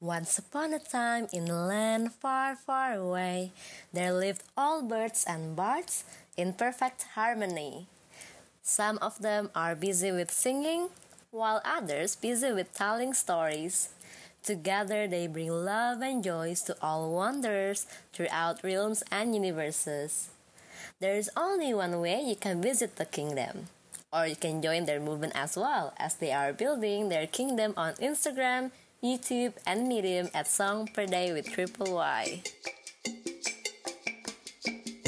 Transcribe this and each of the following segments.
Once upon a time, in a land far, far away, there lived all birds and bards in perfect harmony. Some of them are busy with singing, while others busy with telling stories. Together they bring love and joys to all wanderers throughout realms and universes. There is only one way you can visit the kingdom, or you can join their movement as well, as they are building their kingdom on Instagram, YouTube, and Medium at Song Per Day with Triple Y.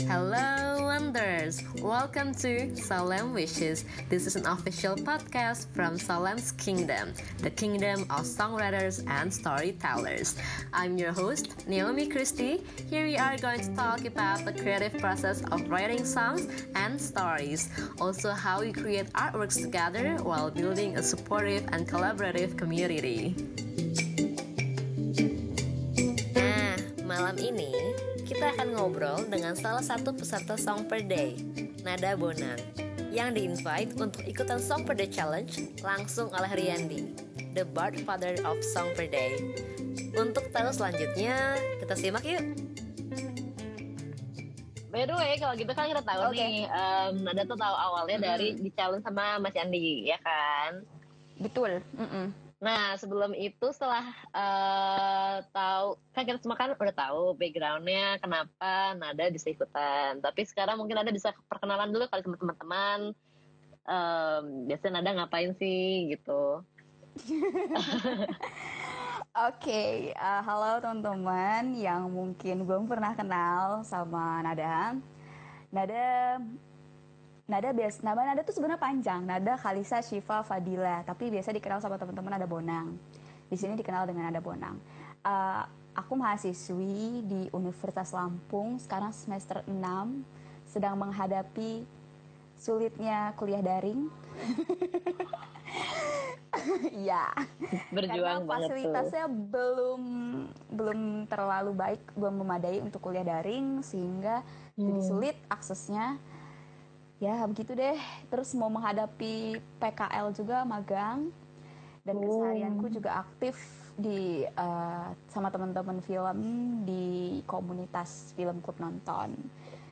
Hello, Wonders! Welcome to Salem Wishes. This is an official podcast from Salem's Kingdom, the kingdom of songwriters and storytellers. I'm your host, Naomi Christie. Here we are going to talk about the creative process of writing songs and stories, also how we create artworks together while building a supportive and collaborative community. Malam ini kita akan ngobrol dengan salah satu peserta Song Per Day, Nada Bonang, yang di-invite untuk ikutan Song Per Day Challenge langsung oleh Riyandi, the Bard Father of Song Per Day. Untuk tahu selanjutnya, kita simak yuk. By the way, kalau gitu kan kita tahu Oke. nih, um, Nada tuh tahu awalnya Mm-mm. dari di challenge sama Mas Andi, ya kan? Betul. Mm-mm. Nah, sebelum itu setelah eh, tahu, kan kita semua kan udah tahu backgroundnya kenapa Nada bisa ikutan. Tapi sekarang mungkin Nada bisa perkenalan dulu kali sama teman-teman. Em, biasanya Nada ngapain sih gitu? Oke, uh, halo teman-teman yang mungkin belum pernah kenal sama Nada. Nada Nada bias nama Nada tuh sebenarnya panjang. Nada Khalisa Shiva Fadila, tapi biasa dikenal sama teman-teman Nada Bonang. Di sini dikenal dengan Nada Bonang. Uh, aku mahasiswi di Universitas Lampung, sekarang semester 6, sedang menghadapi sulitnya kuliah daring. Iya. Berjuang Karena banget tuh. fasilitasnya belum belum terlalu baik, belum memadai untuk kuliah daring sehingga jadi Hmm. sulit aksesnya. Ya begitu deh. Terus mau menghadapi PKL juga magang dan Oh. keseharianku juga aktif di eh, sama teman-teman film di komunitas film klub nonton.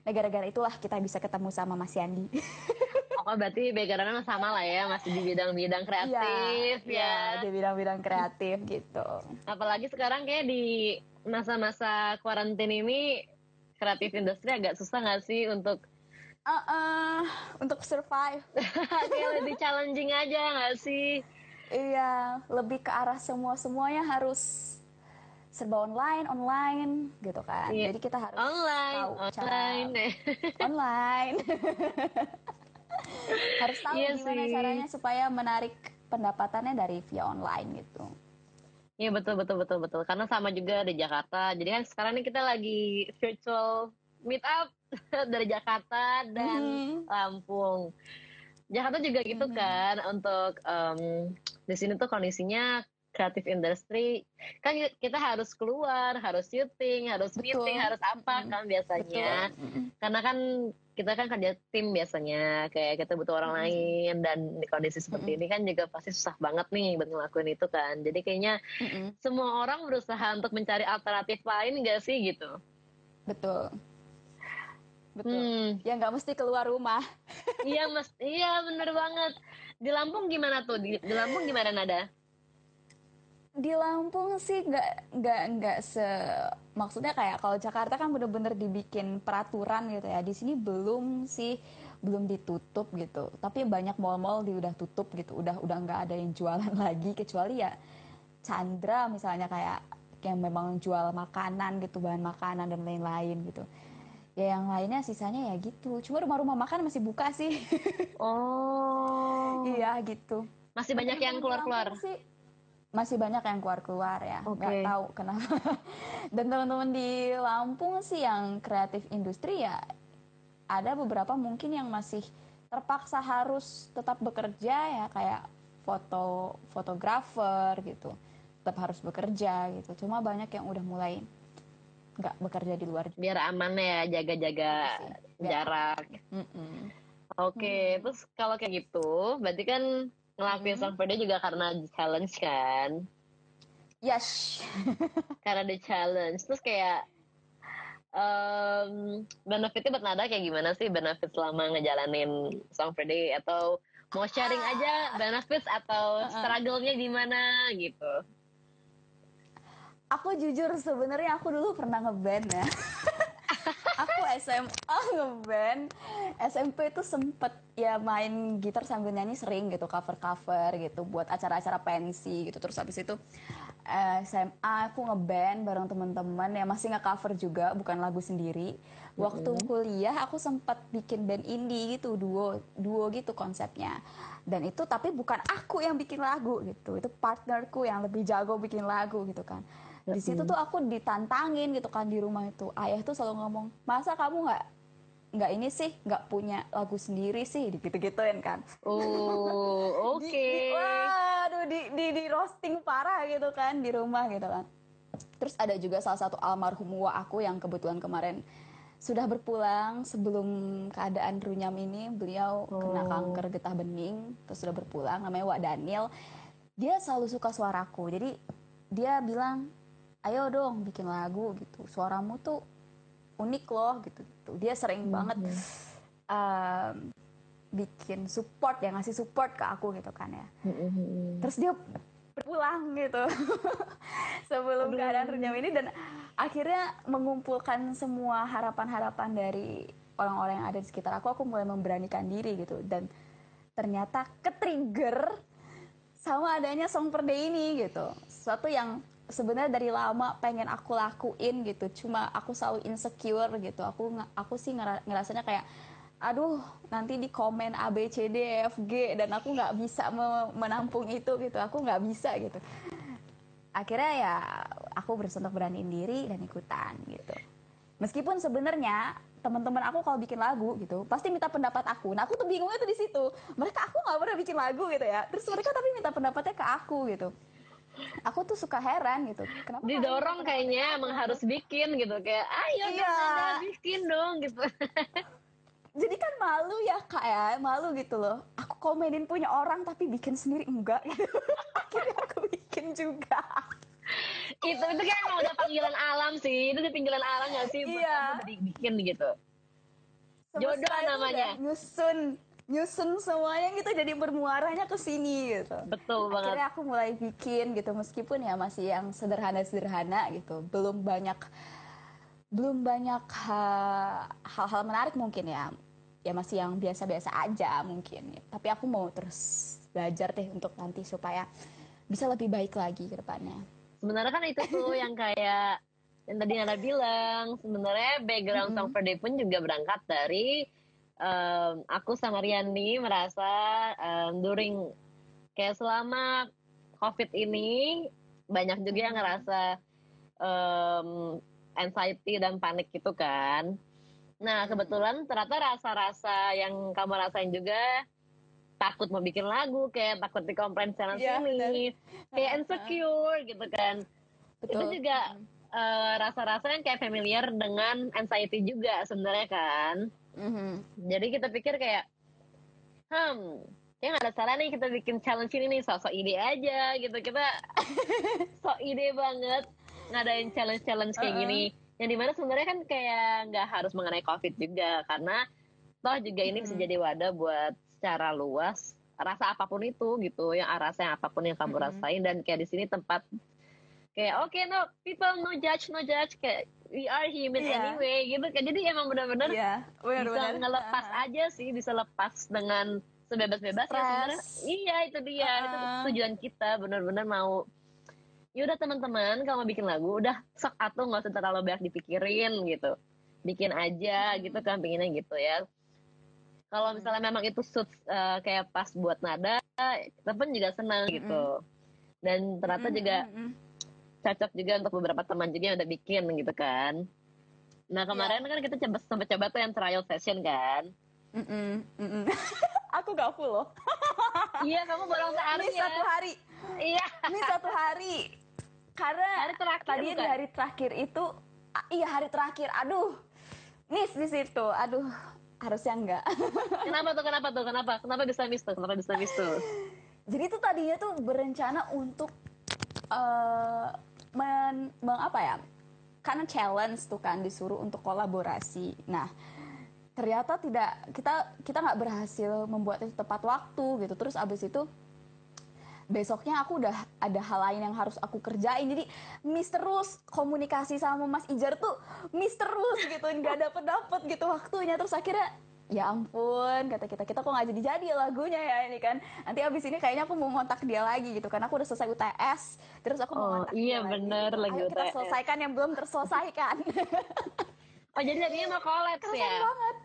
Nah gara-gara itulah kita bisa ketemu sama Mas Yandi. Oh, berarti backgroundnya sama lah ya, masih di bidang-bidang kreatif Iya, ya. di bidang-bidang kreatif gitu. Apalagi sekarang kayak di masa-masa karantin ini kreatif industri agak susah nggak sih untuk Eh, eh, untuk survive. kayak lebih challenging aja nggak sih? Iya, lebih ke arah semua semuanya harus serba online, online gitu kan. Iya. Jadi kita harus Online, tahu online. cara online. harus tahu Iya gimana sih. caranya supaya menarik pendapatannya dari via online gitu. Iya betul betul betul betul. Karena sama juga di Jakarta. Jadi kan sekarang ini kita lagi virtual meet up dari Jakarta dan Mhm. Lampung. Jakarta juga gitu Mhm. kan untuk em, di sini tuh kondisinya kreatif industri kan kita harus keluar, harus syuting, harus Betul. meeting, harus apa Mhm. kan biasanya. Betul. Mm-mm. Karena kan kita kan kerja tim biasanya, kayak kita butuh orang Mhm. lain dan di kondisi seperti Mhm. ini kan juga pasti susah banget nih buat ngelakuin itu kan. Jadi kayaknya Mm-mm. semua orang berusaha untuk mencari alternatif lain gak sih gitu? Betul. Betul. Hmm, Ya nggak mesti keluar rumah. iya mas, iya bener banget. Di Lampung gimana tuh? Di, di Lampung gimana nada? di Lampung sih nggak nggak nggak se maksudnya kayak kalau Jakarta kan bener-bener dibikin peraturan gitu ya di sini belum sih belum ditutup gitu tapi banyak mall-mall di udah tutup gitu udah udah nggak ada yang jualan lagi kecuali ya Chandra misalnya kayak yang memang jual makanan gitu bahan makanan dan lain-lain gitu ya yang lainnya sisanya ya gitu. Cuma rumah-rumah makan masih buka sih. Oh, iya gitu. Masih banyak yang keluar-keluar. Sih masih banyak yang keluar-keluar ya. Oke. nggak tahu kenapa. Dan teman-teman di Lampung sih yang kreatif industri ya ada beberapa mungkin yang masih terpaksa harus tetap bekerja ya kayak foto fotografer gitu. Tetap harus bekerja gitu. Cuma banyak yang udah mulai nggak bekerja di luar juga Biar aman ya, jaga-jaga. Biar- jarak. Oke, Hmm. terus kalau kayak gitu, berarti kan ngelakuin. Song Per Day juga karena challenge kan? Yes. karena ada challenge terus kayak um, benefitnya buat Nada kayak gimana sih benefit selama ngejalanin Song for Day atau mau sharing aja benefits atau struggle-nya gimana gitu aku jujur sebenarnya aku dulu pernah ngeband ya. aku SMA ngeband. SMP itu sempet ya main gitar sambil nyanyi sering gitu cover-cover gitu buat acara-acara pensi gitu. Terus habis itu eh, SMA aku ngeband bareng teman-teman ya masih nge-cover juga bukan lagu sendiri. Waktu kuliah aku sempat bikin band indie gitu duo duo gitu konsepnya. Dan itu tapi bukan aku yang bikin lagu gitu. Itu partnerku yang lebih jago bikin lagu gitu kan di situ tuh aku ditantangin gitu kan di rumah itu. Ayah tuh selalu ngomong masa kamu nggak nggak ini sih nggak punya lagu sendiri sih? Gitu gituin kan. Oh oke di, waduh di, di di roasting parah gitu kan di rumah gitu kan. Terus ada juga salah satu almarhum wa aku yang kebetulan kemarin sudah berpulang sebelum keadaan runyam ini. Beliau kena kanker getah bening terus sudah berpulang. Namanya Wak Daniel. Dia selalu suka suaraku. Jadi dia bilang ayo dong bikin lagu gitu. Suaramu tuh unik loh gitu gitu. Dia sering banget um, bikin support ya ngasih support ke aku gitu kan ya. Terus dia berpulang gitu. Sebelum keadaan renyam ini dan akhirnya mengumpulkan semua harapan-harapan dari orang-orang yang ada di sekitar aku aku mulai memberanikan diri gitu. Dan ternyata ke-trigger sama adanya song per day ini gitu. Sesuatu yang sebenarnya dari lama pengen aku lakuin gitu. Cuma aku selalu insecure gitu. Aku aku sih ngerasanya kayak aduh nanti di komen A B C D E F G dan aku nggak bisa menampung itu gitu. Aku nggak bisa gitu. Akhirnya ya aku berusaha untuk beraniin diri dan ikutan gitu. Meskipun sebenarnya teman-teman aku kalau bikin lagu gitu pasti minta pendapat aku. Nah aku tuh bingungnya tuh di situ. Mereka aku nggak pernah bikin lagu gitu ya. Terus mereka tapi minta pendapatnya ke aku gitu aku tuh suka heran gitu. Kenapa didorong kayaknya emang harus bikin gitu. Kayak ayo iya. dong bikin dong gitu. Jadi kan malu ya kak ya. Malu gitu loh. Aku komenin punya orang tapi bikin sendiri. Enggak. Gitu. akhirnya aku bikin juga. Itu itu kan emang udah panggilan alam sih. Itu udah panggilan alam gak sih buat iya. bikin gitu? Jodoh namanya. nyusun nyusun semuanya gitu jadi bermuaranya ke sini gitu. Betul banget. Akhirnya aku mulai bikin gitu meskipun ya masih yang sederhana-sederhana gitu. Belum banyak belum banyak hal-hal menarik mungkin ya. Ya masih yang biasa-biasa aja mungkin. Tapi aku mau terus belajar deh untuk nanti supaya bisa lebih baik lagi ke depannya. Sebenarnya kan itu tuh yang kayak yang tadi Nana bilang, sebenarnya background mm -hmm. Song for Day pun juga berangkat dari um, aku sama Riani merasa um, during kayak selama COVID ini banyak juga yang ngerasa um, anxiety dan panik gitu kan. Nah kebetulan ternyata rasa-rasa yang kamu rasain juga takut mau bikin lagu kayak takut di komplain sana yeah, sini, kayak insecure gitu kan. Betul. Itu juga uh, rasa-rasa yang kayak familiar dengan anxiety juga sebenarnya kan. Mm-hmm. Jadi kita pikir kayak, hmm, ya nggak ada salah nih kita bikin challenge ini nih sosok ide aja gitu. Kita sok ide banget ngadain challenge challenge kayak uh-uh. gini. Yang di mana sebenarnya kan kayak nggak harus mengenai covid juga karena toh juga ini bisa jadi wadah buat secara luas rasa apa pun itu gitu yang rasa yang apa pun yang kamu rasain. Dan kayak di sini tempat kayak oke okay, no people no judge no judge kayak we are human yeah. anyway gitu kan jadi emang benar-benar yeah, bener -bener. bisa ngelepas uh. aja sih bisa lepas dengan sebebas-bebas ya sebenarnya. Iya itu dia. Uh. itu tujuan kita benar-benar mau yaudah teman-teman kalau mau bikin lagu udah sok atau nggak usah terlalu banyak dipikirin gitu. Bikin aja gitu kan pinginnya gitu ya. Kalau misalnya memang itu suits uh, kayak pas buat nada kita pun juga senang gitu. Dan ternyata juga cocok juga untuk beberapa teman juga yang udah bikin gitu kan. Nah kemarin yeah. kan kita coba sempat coba tuh yang trial session kan. Mm -mm, mm -mm. aku gak full loh. iya kamu baru sehari Ini ya. satu hari. Iya. Ini satu hari. Karena hari terakhir tadi di hari terakhir itu, iya hari terakhir. Aduh, miss di situ. Aduh, harusnya enggak. kenapa tuh? Kenapa tuh? Kenapa? Kenapa bisa miss tuh? Kenapa bisa miss tuh? Jadi tuh tadinya tuh berencana untuk eh men, men- apa ya? Karena challenge tuh kan disuruh untuk kolaborasi. Nah, ternyata tidak kita kita nggak berhasil membuat itu tepat waktu gitu. Terus abis itu besoknya aku udah ada hal lain yang harus aku kerjain jadi miss terus komunikasi sama Mas Ijar tuh miss terus gitu nggak dapet dapet gitu waktunya terus akhirnya ya ampun kata kita kita kok nggak jadi jadi ya lagunya ya ini kan nanti abis ini kayaknya aku mau kontak dia lagi gitu karena aku udah selesai UTS terus aku mau Oh, kontak iya dia bener, lagi, lagi Ayo kita UTS. selesaikan yang belum terselesaikan Oh jadi tadinya mau collab ya? banget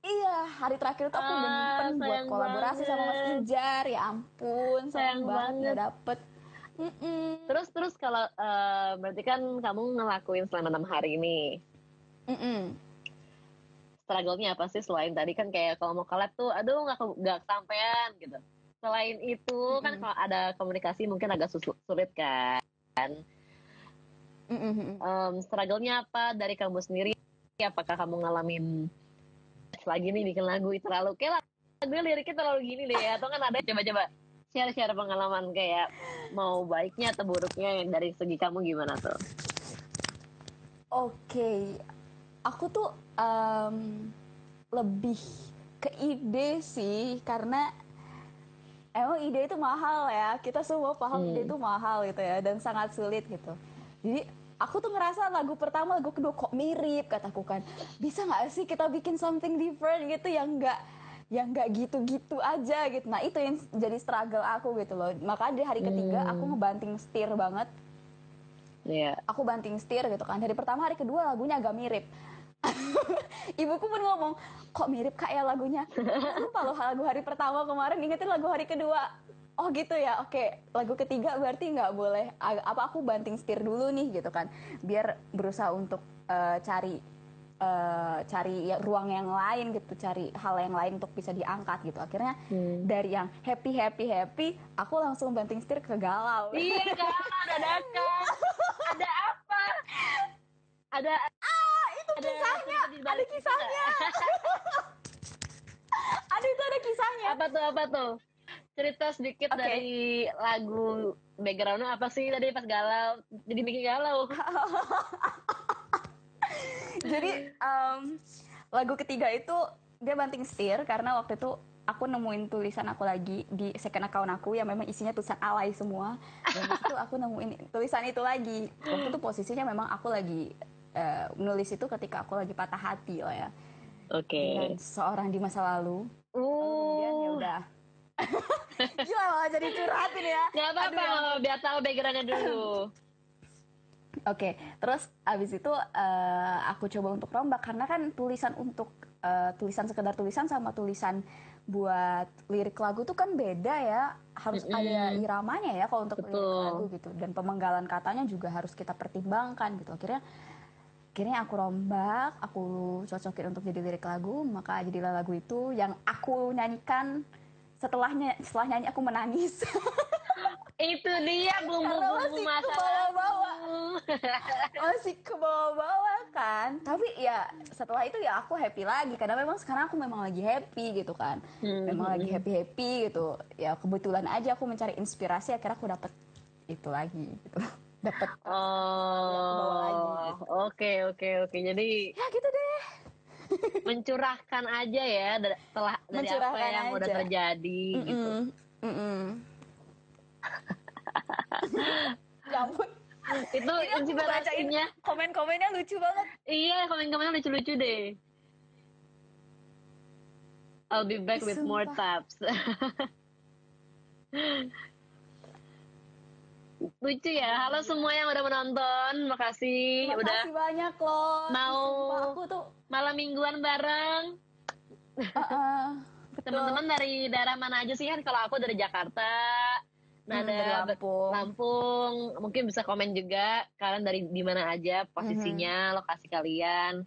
iya hari terakhir tuh aku udah Ah, nyimpen buat kolaborasi sama Mas banget. Ijar ya ampun sayang, Sayang banget banget. dapet Mm-mm. Terus terus kalau eh, berarti kan kamu ngelakuin selama enam hari ini. Mm-mm. Struggle-nya apa sih selain tadi kan kayak kalau mau collab tuh, aduh nggak ke- nggak kesampean gitu. Selain itu kan Mm-mm. kalau ada komunikasi mungkin agak sus- sulit kan. Mm-mm. Em, struggle-nya apa dari kamu sendiri? Apakah kamu ngalamin lagi nih bikin lagu itu terlalu kayak lagunya liriknya terlalu gini deh atau kan ada coba-coba share-share pengalaman kayak mau baiknya atau buruknya yang dari segi kamu gimana tuh? Oke, aku tuh em, lebih ke ide sih karena emang ide itu mahal ya. Kita semua paham Hmm. ide itu mahal gitu ya dan sangat sulit gitu. Jadi aku tuh ngerasa lagu pertama, lagu kedua kok mirip kataku kan. Bisa nggak sih kita bikin something different gitu yang nggak yang nggak gitu-gitu aja gitu. Nah itu yang jadi struggle aku gitu loh. Makanya di hari ketiga Hmm. aku ngebanting setir banget Iya. aku banting setir gitu kan. Dari pertama hari kedua lagunya agak mirip. Ibuku pun ngomong kok mirip kak ya lagunya? Lupa loh lagu hari pertama kemarin ingetin lagu hari kedua. Oh gitu ya. Oke lagu ketiga berarti nggak boleh apa aku banting setir dulu nih gitu kan. Biar berusaha untuk eh, cari eh, cari ya, ruang yang lain gitu cari hal yang lain untuk bisa diangkat gitu akhirnya Hmm. dari yang happy happy happy aku langsung banting setir ke galau Iya kan, ada dadakan. Ada apa? Ada ah itu ada kisahnya ada itu kisahnya ada itu ada kisahnya apa tuh apa tuh? Cerita sedikit Oke. dari lagu backgroundnya apa sih tadi pas galau jadi bikin galau jadi em, lagu ketiga itu dia banting setir karena waktu itu aku nemuin tulisan aku lagi di second account aku yang memang isinya tulisan alay semua. Dan di situ aku nemuin tulisan itu lagi. Waktu itu posisinya memang aku lagi eh, nulis itu ketika aku lagi patah hati lah ya. Oke. Dengan seorang di masa lalu kemudian ya uh. udah. Gila malah jadi curhatin ya. Nggak apa-apa ya biar tahu backgroundnya dulu Oke, terus abis itu eh, aku coba untuk rombak karena kan tulisan untuk eh, tulisan sekedar tulisan sama tulisan buat lirik lagu tuh kan beda ya, harus Mm-mm. ada iramanya ya kalau untuk lirik Betul. lagu gitu dan pemenggalan katanya juga harus kita pertimbangkan gitu. Akhirnya akhirnya aku rombak, aku cocokin untuk jadi lirik lagu, maka jadilah lagu itu yang aku nyanyikan setelahnya setelah nyanyi aku menangis. itu dia Karena bumbu-bumbu masih masalah kebawa-bawa. masih ke bawah-bawah kan tapi ya setelah itu ya aku happy lagi karena memang sekarang aku memang lagi happy gitu kan Hmm. memang lagi happy happy gitu ya kebetulan aja aku mencari inspirasi akhirnya aku dapet itu lagi gitu dapet Oh, gitu. oke oke oke. Jadi ya gitu deh mencurahkan aja ya setelah dari apa yang udah aja. terjadi gitu. Mm-mm. Mm-mm. ya ampun Itu inspirasinya. komen-komennya lucu banget Iya, komen-komennya lucu-lucu deh. I'll be back with more taps. lucu ya. Halo semua yang udah menonton. Makasih udah makasih banyak loh Mau- Sumpah, aku tuh malam mingguan bareng. uh-uh. Betul. Teman-teman dari daerah mana aja sih kan? Kalau aku dari Jakarta. Nah, Hmm, dari Lampung. Lampung. Mungkin bisa komen juga kalian dari di mana aja posisinya, lokasi kalian.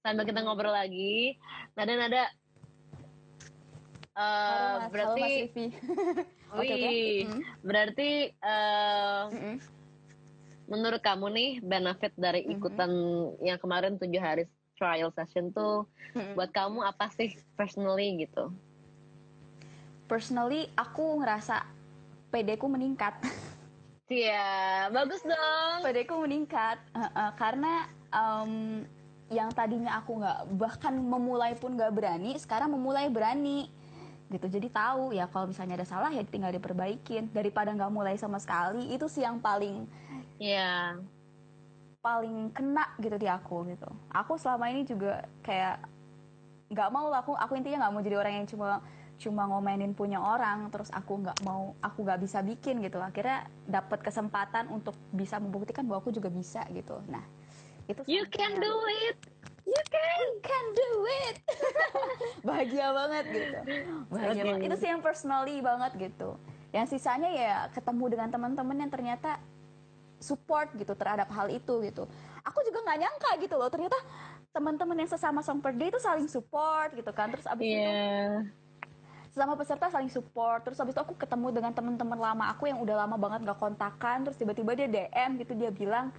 Sambil kita ngobrol lagi. Nada nada. Eh, Halo, Mas. berarti, Halo, Mas Rivi. Oke, oke. wih, Mm. berarti eh, Mm-mm. menurut kamu nih benefit dari Mhm. ikutan yang kemarin tujuh hari trial session tuh Mm-mm. buat kamu apa sih personally gitu? Personally, aku ngerasa PD ku meningkat. Iya, bagus dong. Padeku meningkat Uh, uh, karena em, yang tadinya aku nggak bahkan memulai pun nggak berani, sekarang memulai berani gitu. Jadi tahu ya kalau misalnya ada salah ya tinggal diperbaikin daripada nggak mulai sama sekali. Itu sih yang paling Iya. paling kena gitu di aku gitu. Aku selama ini juga kayak nggak mau lah, aku aku intinya nggak mau jadi orang yang cuma cuma ngomenin punya orang terus aku nggak mau aku nggak bisa bikin gitu akhirnya dapat kesempatan untuk bisa membuktikan bahwa aku juga bisa gitu. Nah itu You can do it. You can. You can do it. Bahagia banget gitu. Bahagia banget. Itu sih yang personally banget gitu. Yang sisanya ya ketemu dengan teman-teman yang ternyata support gitu terhadap hal itu gitu. Aku juga nggak nyangka gitu loh. Ternyata teman-teman yang sesama song per day itu saling support gitu kan. Terus abis itu Sesama peserta saling support terus habis itu aku ketemu dengan teman-teman lama aku yang udah lama banget gak kontakan terus tiba-tiba dia DM gitu dia bilang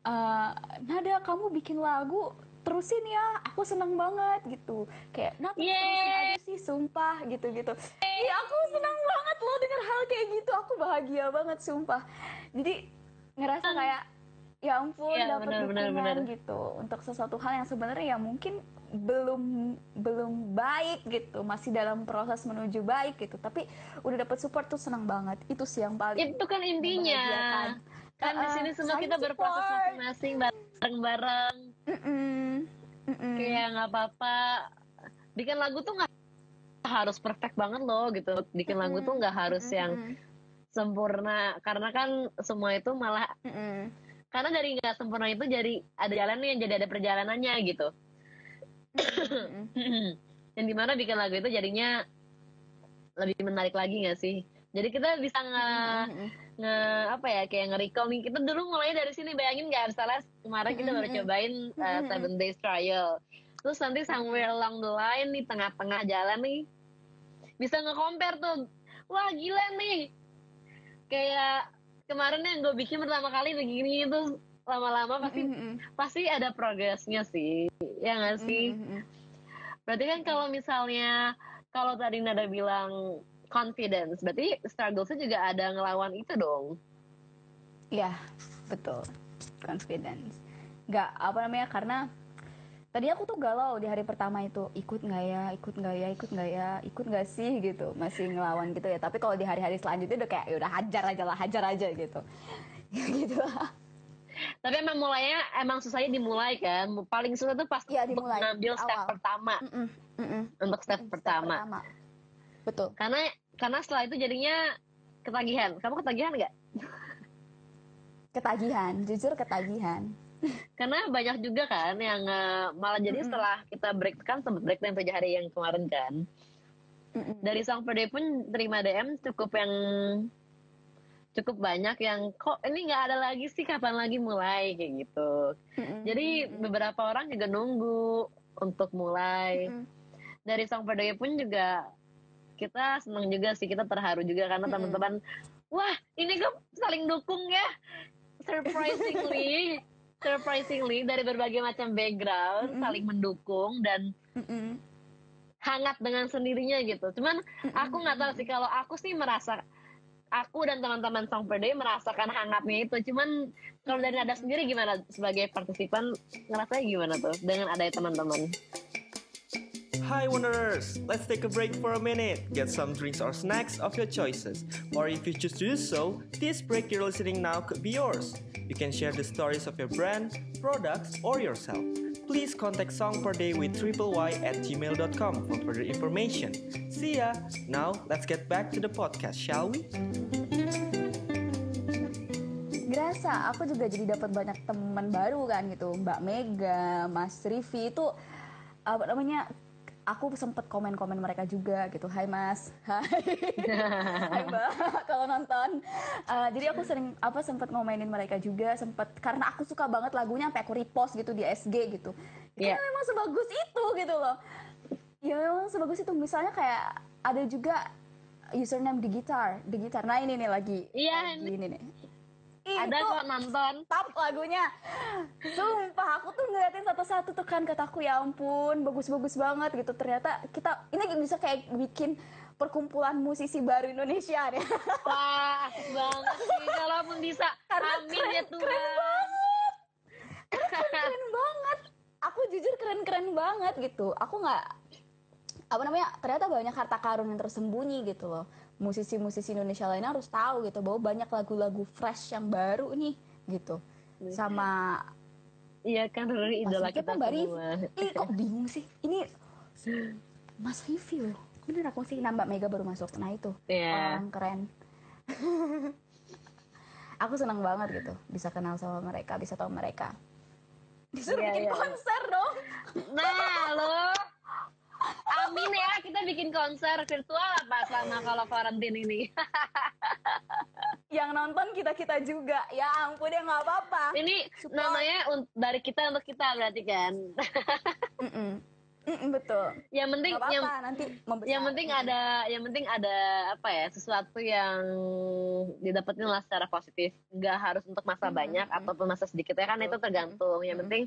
"Eh, Nada kamu bikin lagu terusin ya aku seneng banget gitu. Kayak nah terus terusin aja sih sumpah gitu gitu iya aku seneng banget loh denger hal kayak gitu aku bahagia banget sumpah. Jadi ngerasa kayak ya ampun Iya, dapat dukungan gitu untuk sesuatu hal yang sebenarnya ya mungkin belum belum baik gitu masih dalam proses menuju baik gitu tapi udah dapat support tuh senang banget itu sih yang paling Itu kan intinya. Kan di sini semua kita berproses masing-masing bareng-bareng. Kayak nggak apa-apa. Bikin lagu tuh nggak harus perfect banget loh gitu. Bikin lagu tuh nggak harus yang sempurna. Karena kan semua itu malah karena dari nggak sempurna itu jadi ada jalannya jadi ada perjalanannya gitu. Mm-mm. yang di mana bikin lagu itu jadinya lebih menarik lagi nggak sih jadi kita bisa nge, Mm-mm. nge apa ya kayak nge-recall nih kita dulu mulai dari sini bayangin nggak salah kemarin kita baru Mm-mm. cobain uh, seven days trial terus nanti somewhere along the line nih tengah-tengah jalan nih bisa nge-compare tuh wah gila nih kayak kemarin yang gue bikin pertama kali begini itu lama-lama pasti Mm-mm. pasti ada progresnya sih ya nggak sih Mm-mm. Berarti kan kalau misalnya kalau tadi Nada bilang confidence, berarti strugglesnya juga ada ngelawan itu dong. Iya, betul. Confidence. Nggak, apa namanya, karena tadi aku tuh galau di hari pertama itu. Ikut nggak ya, ikut nggak ya, ikut nggak ya, ikut nggak sih gitu. Masih ngelawan gitu ya. Tapi kalau di hari-hari selanjutnya udah kayak, ya udah hajar aja lah, hajar aja gitu. gitu lah. Tapi emang mulainya emang susahnya dimulai kan. Paling susah tuh pas Iya, untuk dimulai. ngambil step Awal. pertama. Mm-mm, mm-mm. Untuk step Step pertama. Betul. Karena karena setelah itu jadinya ketagihan. Kamu ketagihan nggak? Ketagihan, jujur ketagihan. Karena banyak juga kan yang eh, malah jadi Mm-mm. setelah kita break kan sempat break yang tujuh hari yang kemarin kan. Mm-mm. dari Song Per Day pun terima DM cukup yang cukup banyak yang kok ini nggak ada lagi sih kapan lagi mulai kayak gitu. Mm-mm. Jadi beberapa orang juga nunggu untuk mulai. Mm-mm. Dari Song Per Day pun juga kita seneng juga sih kita terharu juga karena Mm-mm. teman-teman wah ini kok saling dukung ya surprisingly surprisingly dari berbagai macam background Mm-mm. saling mendukung dan Mm-mm. hangat dengan sendirinya gitu. Cuman aku nggak tahu sih kalau aku sih merasa aku dan teman-teman Song Per Day merasakan hangatnya itu. Cuman kalau dari Nada sendiri gimana sebagai partisipan ngerasanya gimana tuh dengan ada teman-teman? Hi Wanderers! Let's take a break for a minute. Get some drinks or snacks of your choices. Or if you choose to do so, this break you're listening now could be yours. You can share the stories of your brand, products, or yourself. Please contact Song Per Day with triple Y at gmail.com for further information. See ya! Now, let's get back to the podcast, shall we? Gerasa, aku juga jadi dapat banyak teman baru kan gitu. Mbak Mega, Mas Rivi itu apa namanya? Aku sempet komen-komen mereka juga gitu. Hai Mas, hai, hai Mbak, kalau nonton. Uh, jadi aku sering apa sempet ngomenin mereka juga, sempet karena aku suka banget lagunya, sampai aku repost gitu di SG gitu. Iya. Karena memang sebagus itu gitu loh. Ya memang sebagus itu. Misalnya kayak ada juga username di gitar, di gitar. Nah ini nih lagi. Iya, lagi ini nih. Ada Itu kok nonton. top lagunya sumpah aku tuh ngeliatin satu-satu tuh kan kataku ya ampun bagus-bagus banget gitu ternyata kita ini bisa kayak bikin perkumpulan musisi baru Indonesia deh. Wah, asik banget sih. Kalaupun bisa, Karena amin ya Tuhan. keren banget. keren banget. Aku jujur keren-keren banget gitu. Aku nggak apa namanya ternyata banyak harta karun yang tersembunyi gitu loh. Musisi-musisi Indonesia lainnya harus tahu gitu bahwa banyak lagu-lagu fresh yang baru nih gitu. Sama Iya kan, Ruri idola kita Mbak Rivi. semua. Ih kok bingung sih? Ini Mas Vivi loh. Bener aku sih nambah Mega baru masuk. Nah itu Iya. orang keren. aku senang banget gitu bisa kenal sama mereka, bisa tahu mereka. Disuruh Iya, bikin iya. konser dong. Nah, lo. Amin ya, kita bikin konser virtual apa selama kalau karantin ini. Yang nonton kita kita juga. Ya ampun ya nggak apa-apa. Ini Support. namanya dari kita untuk kita berarti kan. Mm-mm. Mm-mm, betul. yang penting Nggak yang apa-apa nanti membesar. yang penting ada yang penting ada apa ya sesuatu yang didapetin lah secara positif nggak harus untuk masa Hmm, banyak hmm. ataupun masa sedikit ya kan itu Betul. tergantung yang Hmm. penting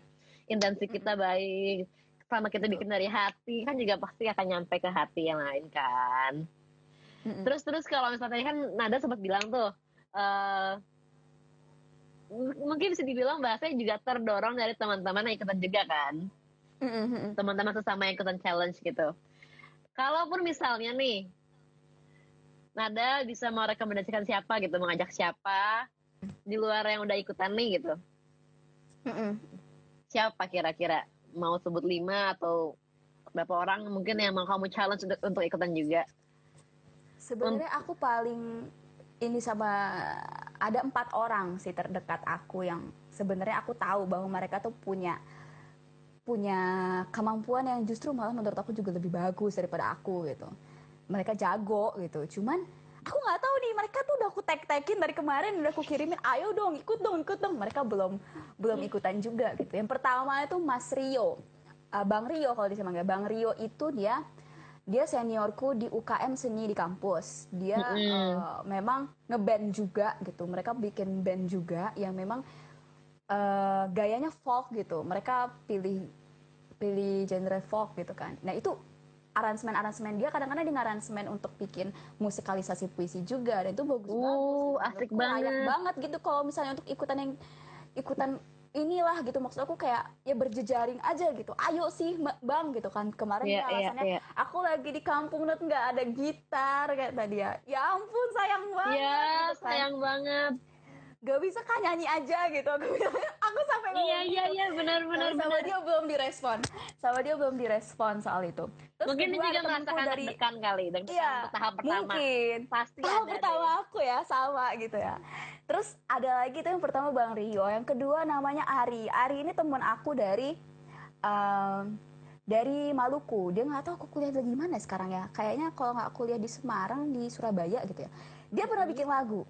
intensi kita baik sama kita bikin dari hati kan juga pasti akan nyampe ke hati yang lain kan Mm-mm. terus terus kalau misalnya tadi kan Nada sempat bilang tuh eh m- mungkin bisa dibilang bahasanya juga terdorong dari teman-teman yang ikutan juga kan mm-mm. teman-teman sesama yang ikutan challenge gitu. Kalaupun misalnya nih, Nada bisa mau rekomendasikan siapa gitu, mengajak siapa di luar yang udah ikutan nih gitu. Mm-mm. Siapa kira-kira? Mau sebut lima atau berapa orang mungkin yang mau kamu challenge untuk, untuk ikutan juga? Sebenarnya aku paling ini sama ada empat orang sih terdekat aku yang sebenarnya aku tahu bahwa mereka tuh punya punya kemampuan yang justru malah menurut aku juga lebih bagus daripada aku gitu. Mereka jago gitu. Cuman aku nggak tahu nih mereka tuh udah aku tag-tagin dari kemarin udah aku kirimin. Ayo dong ikut dong ikut dong. Mereka belum belum ikutan juga gitu. Yang pertama itu Mas Rio. Uh, Bang Rio kalau di Semangga Bang Rio itu dia dia seniorku di UKM seni di kampus. Dia uh, memang ngeband juga gitu. Mereka bikin band juga yang memang uh, gayanya folk gitu. Mereka pilih pilih genre folk gitu kan. Nah itu aransemen aransemen dia kadang-kadang dia aransemen untuk bikin musikalisasi puisi juga dan itu bagus Uh, banget asik Menurutku layak banget. banget gitu kalau misalnya untuk ikutan yang ikutan inilah gitu maksud aku kayak ya berjejaring aja gitu ayo sih bang gitu kan kemarin Iya, dia iya, alasannya iya. aku lagi di kampung nggak ada gitar kayak tadi ya ya ampun sayang banget Iya, gitu kan. sayang banget. Gak bisa kan nyanyi aja gitu. Aku bilang aku sampai Iya, iya, gitu. iya, benar, benar, sama benar. dia belum direspon. Sama dia belum direspon soal itu. Terus Mungkin dia juga merasakan deg-degan kali, deg-degan Iya, tahap pertama. mungkin. Pasti tahap ada pertama deh. aku ya sama gitu ya. Terus ada lagi tuh yang pertama bang Rio. Yang kedua namanya Ari. Ari ini teman aku dari em, dari Maluku. Dia nggak tahu aku kuliah lagi di mana sekarang ya. Kayaknya kalau nggak kuliah di Semarang di Surabaya gitu ya. Dia pernah bikin lagu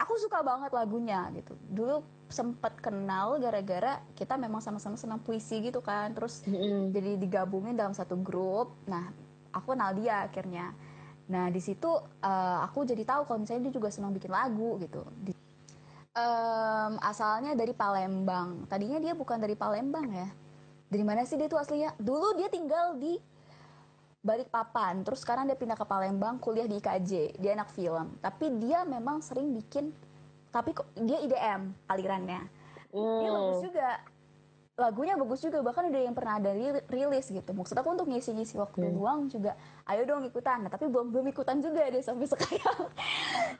aku suka banget lagunya gitu. Dulu sempet kenal gara-gara kita memang sama-sama senang puisi gitu kan. Terus Mm-mm. jadi digabungin dalam satu grup. Nah aku kenal dia akhirnya. Nah di situ eh, aku jadi tahu kalau misalnya dia juga senang bikin lagu gitu. Di- Em, asalnya dari Palembang. Tadinya dia bukan dari Palembang ya. Dari mana sih dia tuh aslinya? Dulu dia tinggal di Balikpapan terus sekarang dia pindah ke Palembang kuliah di IKJ dia anak film. Tapi dia memang sering bikin tapi kok dia IDM alirannya. Dia bagus juga. Lagunya bagus juga. Bahkan ada yang pernah ada ri- rilis gitu. Maksud aku untuk ngisi-ngisi waktu Hmm. luang juga ayo dong ikutan. Nah, tapi belum belum ikutan juga deh sampai sekarang.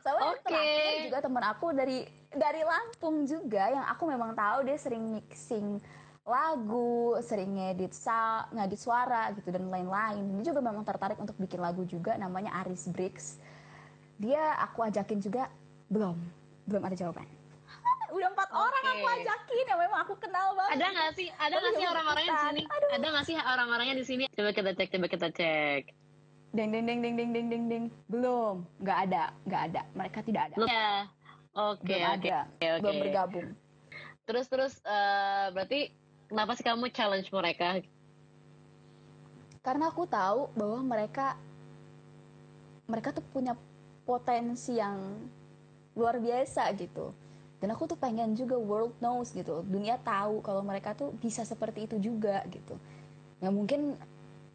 Sama Oke. terakhir juga teman aku dari dari Lampung juga yang aku memang tahu dia sering mixing lagu, sering ngedit sa ngedit suara gitu dan lain-lain. Dia juga memang tertarik untuk bikin lagu juga namanya Aris Briggs. Dia aku ajakin juga belum, belum ada jawaban. Udah empat orang aku ajakin yang memang aku kenal banget. Ada nggak sih? Ada nggak sih orang-orangnya di sini? Aduh. Ada nggak sih orang-orangnya di sini? Coba kita cek, coba kita cek. Deng deng deng deng deng deng deng deng. Belum, nggak ada, nggak ada. Mereka tidak ada. Belum ya. Oke, belum oke, ada, oke, oke. belum bergabung. Terus terus eh, berarti kenapa sih kamu challenge mereka? karena aku tahu bahwa mereka mereka tuh punya potensi yang luar biasa gitu. Dan aku tuh pengen juga world knows gitu. Dunia tahu kalau mereka tuh bisa seperti itu juga gitu. Ya mungkin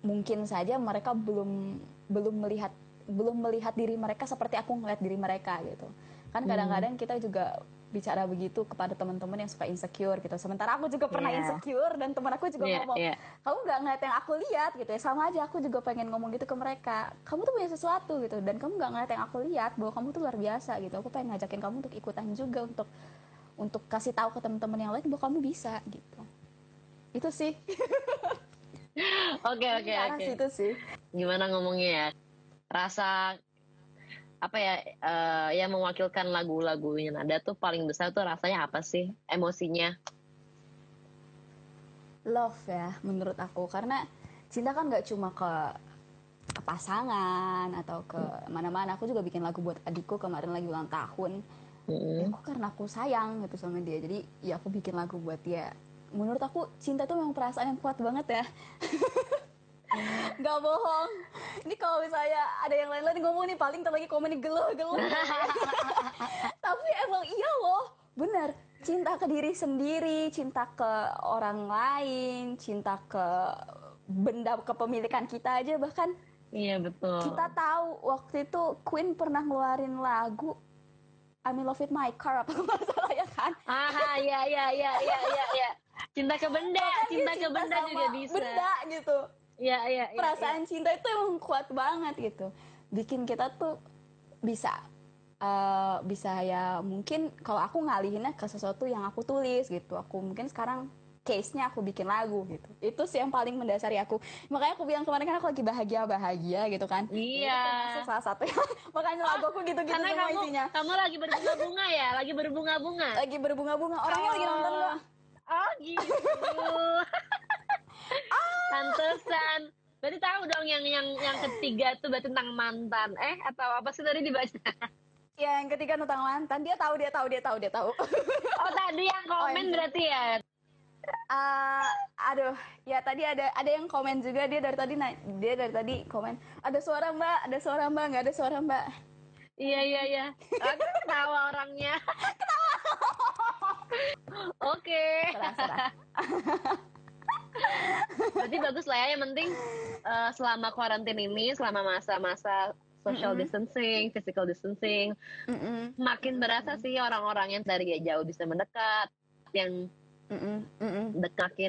mungkin saja mereka belum belum melihat belum melihat diri mereka seperti aku ngeliat diri mereka gitu. Kan kadang-kadang kita juga bicara begitu kepada teman-teman yang suka insecure gitu sementara aku juga pernah Yeah. insecure dan teman aku juga Iya, ngomong iya. kamu nggak ngeliat yang aku lihat gitu ya sama aja aku juga pengen ngomong gitu ke mereka kamu tuh punya sesuatu gitu dan kamu nggak ngeliat yang aku lihat bahwa kamu tuh luar biasa gitu aku pengen ngajakin kamu untuk ikutan juga untuk untuk kasih tahu ke teman-teman yang lain bahwa kamu bisa gitu itu sih Oke oke Ke arah oke. situ sih Gimana ngomongnya ya? Rasa apa ya eh, yang mewakilkan lagu-lagunya Nada tuh paling besar tuh rasanya apa sih? Emosinya? love ya menurut aku. Karena cinta kan nggak cuma ke ke pasangan atau ke mana-mana. Aku juga bikin lagu buat adikku kemarin lagi ulang tahun. Mm-mm. ya aku karena aku sayang gitu sama dia. Jadi ya aku bikin lagu buat dia. Menurut aku cinta tuh memang perasaan yang kuat banget ya nggak bohong. Ini kalau misalnya ada yang lain-lain ngomong nih paling ntar lagi komen nih geluh geluh. Tapi emang iya loh. Bener cinta ke diri sendiri cinta ke orang lain cinta ke benda kepemilikan kita aja bahkan. Iya betul. kita tahu waktu itu Queen pernah ngeluarin lagu I'm in love with my car apa nggak salah ya kan? Ah ya ya ya ya ya ya. Cinta ke benda, dia cinta ke benda juga bisa. benda gitu Iya iya. iya, perasaan cinta itu emang kuat banget gitu. Bikin kita tuh bisa eh, bisa ya mungkin kalau aku ngalihinnya ke sesuatu yang aku tulis gitu. Aku mungkin sekarang case-nya aku bikin lagu gitu. Itu sih yang paling mendasari aku. Makanya aku bilang kemarin kan aku lagi bahagia bahagia gitu kan. Iya. Itu termasuk salah satu makanya lagu aku gitu gitu Karena semua kamu isinya. kamu lagi berbunga-bunga ya, lagi berbunga-bunga. lagi berbunga-bunga. Orangnya lagi nonton loh Oh gitu. Pantesan. Berarti tahu dong yang yang yang ketiga tuh berarti tentang mantan. Eh atau apa sih tadi dibaca? ya yang ketiga tentang mantan dia tahu dia tahu dia tahu dia tahu Oh tadi yang komen yang- berarti ya. Ah, aduh, ya tadi ada ada yang komen juga dia dari tadi dia dari tadi komen ada suara mbak, ada suara mbak, nggak ada suara mbak. Iya iya iya. Aku ketawa orangnya. Oke. Serah, serah. Berarti bagus lah ya. Yang penting eh, selama karantin ini, selama masa-masa social distancing, physical distancing, Mm-mm, makin berasa sih orang-orang yang dari jauh bisa mendekat, yang mm-mm.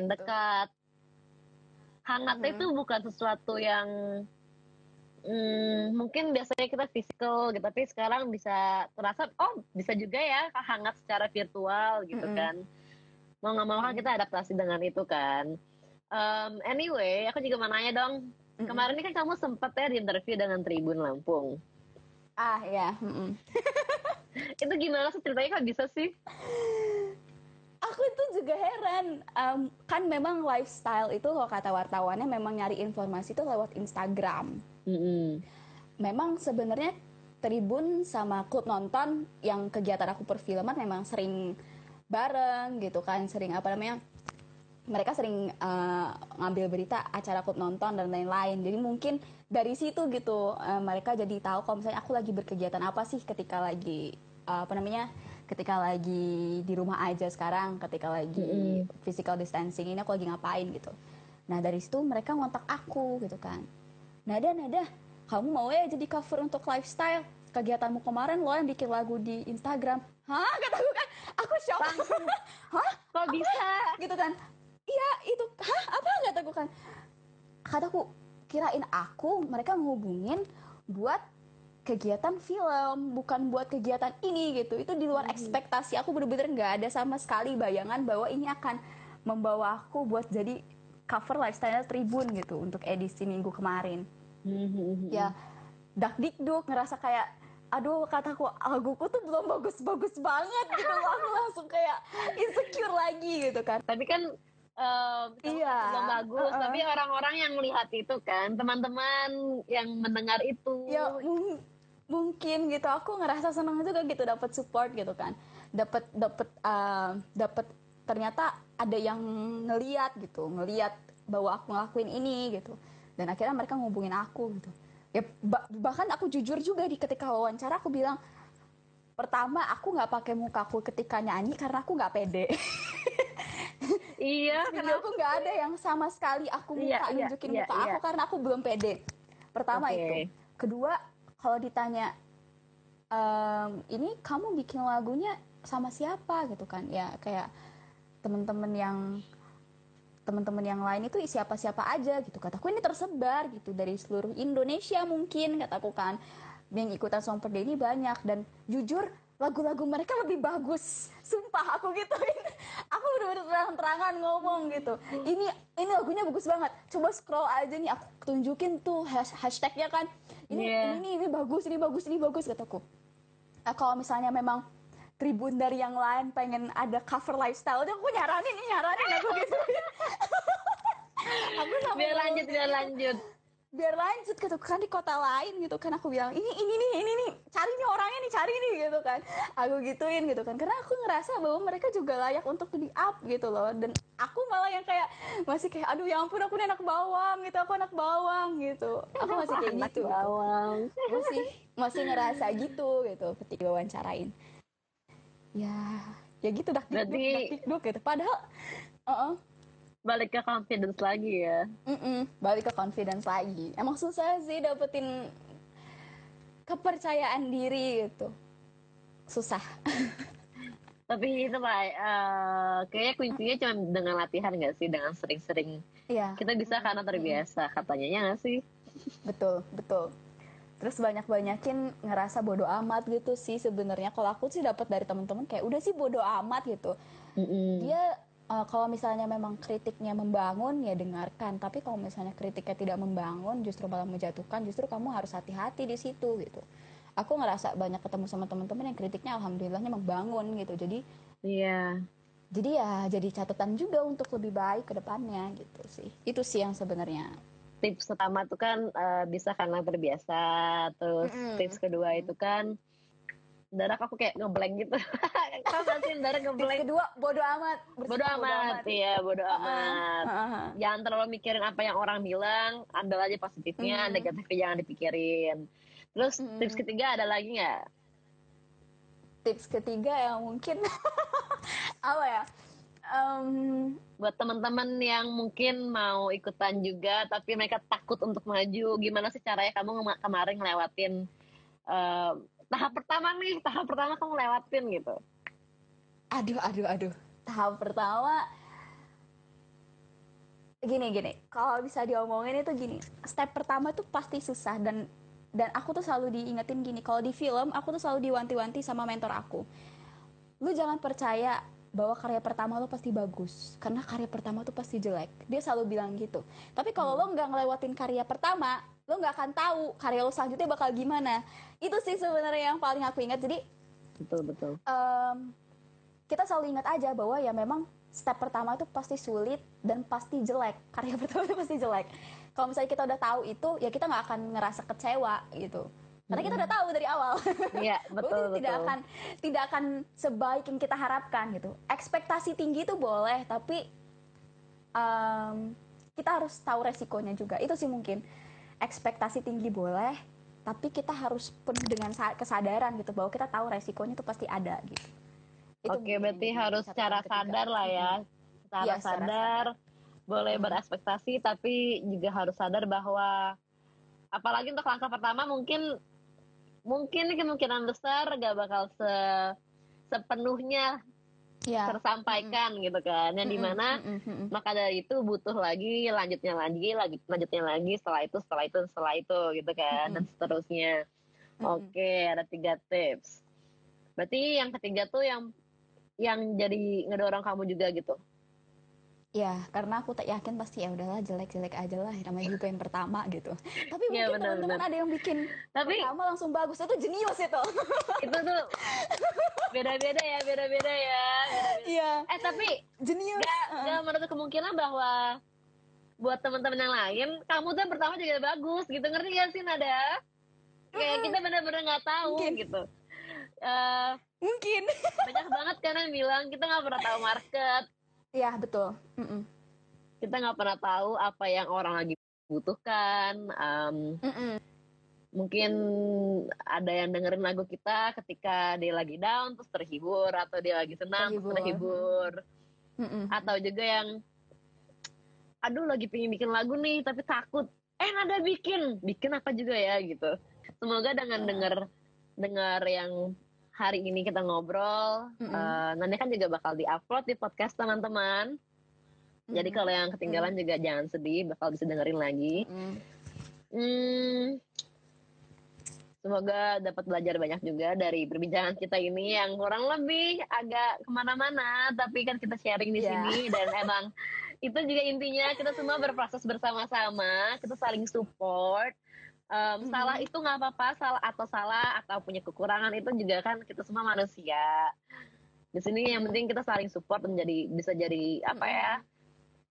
dekat. Hangat Mhm. itu bukan sesuatu yang hmm, mungkin biasanya kita physical gitu, tapi sekarang bisa terasa oh bisa juga ya hangat secara virtual gitu Mhm. kan. Mau nggak mau kan kita adaptasi dengan itu kan. Um, anyway, aku juga mau nanya dong. Mm-mm. Kemarin ini kan kamu sempat ya di interview dengan Tribun Lampung. Ah ya, mm-mm. Itu gimana sih ceritanya kok bisa sih? aku itu juga heran. Em, kan memang lifestyle itu kalau kata wartawannya memang nyari informasi itu lewat Instagram. Mm-mm. Memang sebenarnya Tribun sama klub nonton yang kegiatan aku perfilman memang sering bareng gitu kan, sering apa namanya? Mereka sering eh, ngambil berita acara klub nonton dan lain-lain. Jadi mungkin dari situ gitu eh, mereka jadi tahu kalau misalnya aku lagi berkegiatan apa sih ketika lagi eh, apa namanya? ketika lagi di rumah aja sekarang, ketika lagi Mm-mm. physical distancing ini aku lagi ngapain gitu. Nah, dari situ mereka ngontak aku gitu kan. Nada, nada, kamu mau ya jadi cover untuk lifestyle? Kegiatanmu kemarin lo yang bikin lagu di Instagram. Hah? Kataku kan, aku shock. Hah? Kok bisa? gitu kan iya itu. Hah? Apa? Kataku kan kataku kirain aku mereka ngehubungin buat kegiatan film bukan buat kegiatan ini gitu. Itu di luar ekspektasi aku bener-bener nggak ada sama sekali bayangan bahwa ini akan membawa aku buat jadi cover lifestyle Tribun gitu untuk edisi minggu kemarin. Mm-hmm. ya dak dikduk ngerasa kayak aduh kataku laguku tuh belum bagus-bagus banget gitu. Aku langsung kayak insecure lagi gitu kan. Tapi kan em, Iya. belum bagus. Uh-uh. tapi orang-orang yang melihat itu kan teman-teman yang mendengar itu. Ya mung- mungkin gitu. Aku ngerasa senang juga gitu dapat support gitu kan. Dapat dapat uh, dapat ternyata ada yang ngeliat gitu ngeliat bahwa aku ngelakuin ini gitu. Dan akhirnya mereka ngubungin aku gitu. Ya ba- bahkan aku jujur juga di ketika wawancara aku bilang pertama aku nggak pakai mukaku ketika nyanyi karena aku nggak pede iya video aku nggak ada yang sama sekali aku Iya, muka iya, nunjukin iya, muka iya. aku karena aku belum pede. Pertama Oke. itu. Kedua kalau ditanya ehm, ini kamu bikin lagunya sama siapa? gitu kan. Ya kayak temen-temen yang teman-teman yang lain itu siapa-siapa aja gitu. Kataku ini tersebar gitu dari seluruh Indonesia mungkin kataku kan. Yang ikutan Song Per ini banyak. Dan jujur lagu-lagu mereka lebih bagus. Sumpah aku gituin aku bener-bener terang-terangan ngomong gitu. Ini ini lagunya bagus banget. Coba scroll aja nih aku tunjukin tuh hash- hashtagnya kan. Ini Yeah. ini ini bagus ini bagus ini bagus kataku. Nah, kalau misalnya memang tribun dari yang lain pengen ada cover lifestyle dia aku nyaranin nyaranin aku gitu. Aku biar lanjut biar lanjut biar lanjut gitu kan di kota lain gitu kan aku bilang ini ini nih ini nih cari nih orangnya nih cari nih gitu kan. Aku gituin gitu kan karena aku ngerasa bahwa mereka juga layak untuk di up gitu loh. Dan aku malah yang kayak masih kayak aduh ya ampun aku nih anak bawang gitu aku anak bawang gitu. Aku masih kayak gitu gitu. bawang. Masih masih ngerasa gitu gitu ketika wawancarain. Ya ya gitu dah Berarti- duk gitu. Padahal uh balik ke confidence lagi ya Mm-mm, balik ke confidence lagi. Emang susah sih dapetin kepercayaan diri gitu. Susah. tapi itu pak eh, kayaknya kuncinya cuma dengan latihan nggak sih dengan sering-sering Iya, kita bisa karena terbiasa katanya ya nggak sih betul, betul. Terus banyak-banyakin ngerasa bodoh amat gitu sih sebenarnya. Kalau aku sih dapat dari teman-teman kayak udah sih bodoh amat gitu. Dia eh, kalau misalnya memang kritiknya membangun ya dengarkan. Tapi kalau misalnya kritiknya tidak membangun justru malah menjatuhkan, justru kamu harus hati-hati di situ gitu. Aku ngerasa banyak ketemu sama teman-teman yang kritiknya alhamdulillahnya membangun gitu. Jadi iya jadi ya jadi catatan juga untuk lebih baik ke depannya gitu sih. Itu sih yang sebenarnya. tips pertama tuh kan eh, bisa karena terbiasa terus Mm-mm. tips kedua itu kan darah aku kayak ngeblank gitu kau nggak sih darah ngeblank kedua bodoh amat. bodoh Bersikap amat iya bodoh amat Heeh. jangan terlalu mikirin apa yang orang bilang ambil aja positifnya Mm. negatifnya jangan dipikirin terus Mm. tips ketiga ada lagi nggak Tips ketiga yang mungkin apa ya? Em, buat teman-teman yang mungkin mau ikutan juga tapi mereka takut untuk maju gimana sih caranya kamu kemarin ngelewatin eh, tahap pertama nih tahap pertama kamu lewatin gitu aduh aduh aduh. Tahap pertama gini gini. Kalau bisa diomongin itu gini. Step pertama tuh pasti susah dan dan aku tuh selalu diingetin gini. Kalau di film aku tuh selalu diwanti-wanti sama mentor aku. Lu jangan percaya bahwa karya pertama lo pasti bagus karena karya pertama tuh pasti jelek dia selalu bilang gitu tapi kalau lo nggak ngelewatin karya pertama lo nggak akan tahu karya lo selanjutnya bakal gimana. Itu sih sebenarnya yang paling aku ingat. Jadi betul betul. em, kita selalu ingat aja bahwa ya memang step pertama itu pasti sulit dan pasti jelek. Karya pertama itu pasti jelek. Kalau misalnya kita udah tahu itu ya kita nggak akan ngerasa kecewa gitu. Karena kita udah tahu dari awal. Iya Bahwa betul itu tidak betul. akan tidak akan sebaik yang kita harapkan gitu. Ekspektasi tinggi itu boleh tapi em, kita harus tahu resikonya juga. Itu sih mungkin ekspektasi tinggi boleh tapi kita harus penuh dengan sa- kesadaran gitu bahwa kita tahu resikonya itu pasti ada gitu. Itu oke berarti harus secara sadar lah ya. Secara Iya, secara sadar boleh berekspektasi tapi juga harus sadar bahwa apalagi untuk langkah pertama mungkin mungkin kemungkinan besar gak bakal se sepenuhnya ya tersampaikan gitu kan. Yang di mana mm-mm, mm-mm. maka dari itu butuh lagi lanjutnya lagi lagi lanjutnya lagi setelah itu setelah itu setelah itu gitu kan dan seterusnya. Mm-mm. oke ada tiga tips. Berarti yang ketiga tuh yang yang jadi ngedorong kamu juga gitu Ya, karena aku tak yakin pasti ya udahlah jelek-jelek aja lah, namanya juga yang pertama gitu. Tapi Iya, mungkin benar, teman-teman ada yang bikin tapi pertama langsung bagus, itu jenius itu. itu tuh beda-beda ya beda-beda ya. Iya, eh tapi jenius. gak, gak menutup kemungkinan bahwa buat teman-teman yang lain kamu tuh yang pertama juga bagus gitu ngerti gak sih Nada kayak kita bener-bener nggak tahu Mungkin. gitu Eh, Mungkin. banyak banget kan yang bilang kita nggak pernah tahu market Iya, betul. Mm-mm. kita nggak pernah tahu apa yang orang lagi butuhkan Em, Mm-mm. mungkin ada yang dengerin lagu kita ketika dia lagi down terus terhibur atau dia lagi senang terus Terhibur. terhibur Mm-mm. atau juga yang aduh lagi pengen bikin lagu nih tapi takut eh nada bikin bikin apa juga ya gitu semoga dengan dengar dengar yang hari ini kita ngobrol Mm-mm. eh, nanti kan juga bakal diupload di podcast teman-teman jadi Mm-mm. kalau yang ketinggalan juga jangan sedih bakal bisa dengerin lagi Mm. Hmm, semoga dapat belajar banyak juga dari perbincangan kita ini yang kurang lebih agak ke mana-mana, tapi kan kita sharing di Iya. sini dan emang itu juga intinya kita semua berproses bersama-sama, kita saling support. Mhm. Salah itu nggak apa-apa, salah atau salah atau punya kekurangan itu juga kan kita semua manusia. Di sini yang penting kita saling support menjadi bisa jadi apa ya?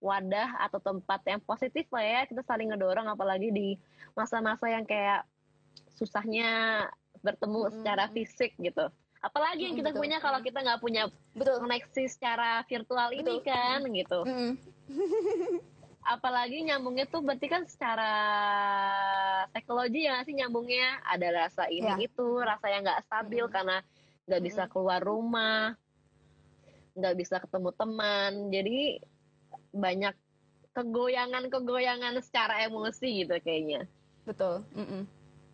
wadah atau tempat yang positif lah ya kita saling ngedorong apalagi di masa-masa yang kayak susahnya bertemu Mm-mm. secara fisik gitu apalagi yang kita betul. punya kalau kita nggak punya Betul. koneksi secara virtual ini Betul. kan gitu Mm-mm. apalagi nyambungnya tuh berarti kan secara psikologi ya sih nyambungnya ada rasa ini Ya. itu rasa yang nggak stabil Mm-mm. karena nggak bisa keluar rumah nggak bisa ketemu teman jadi banyak kegoyangan-kegoyangan secara emosi gitu kayaknya Betul. Mm-mm.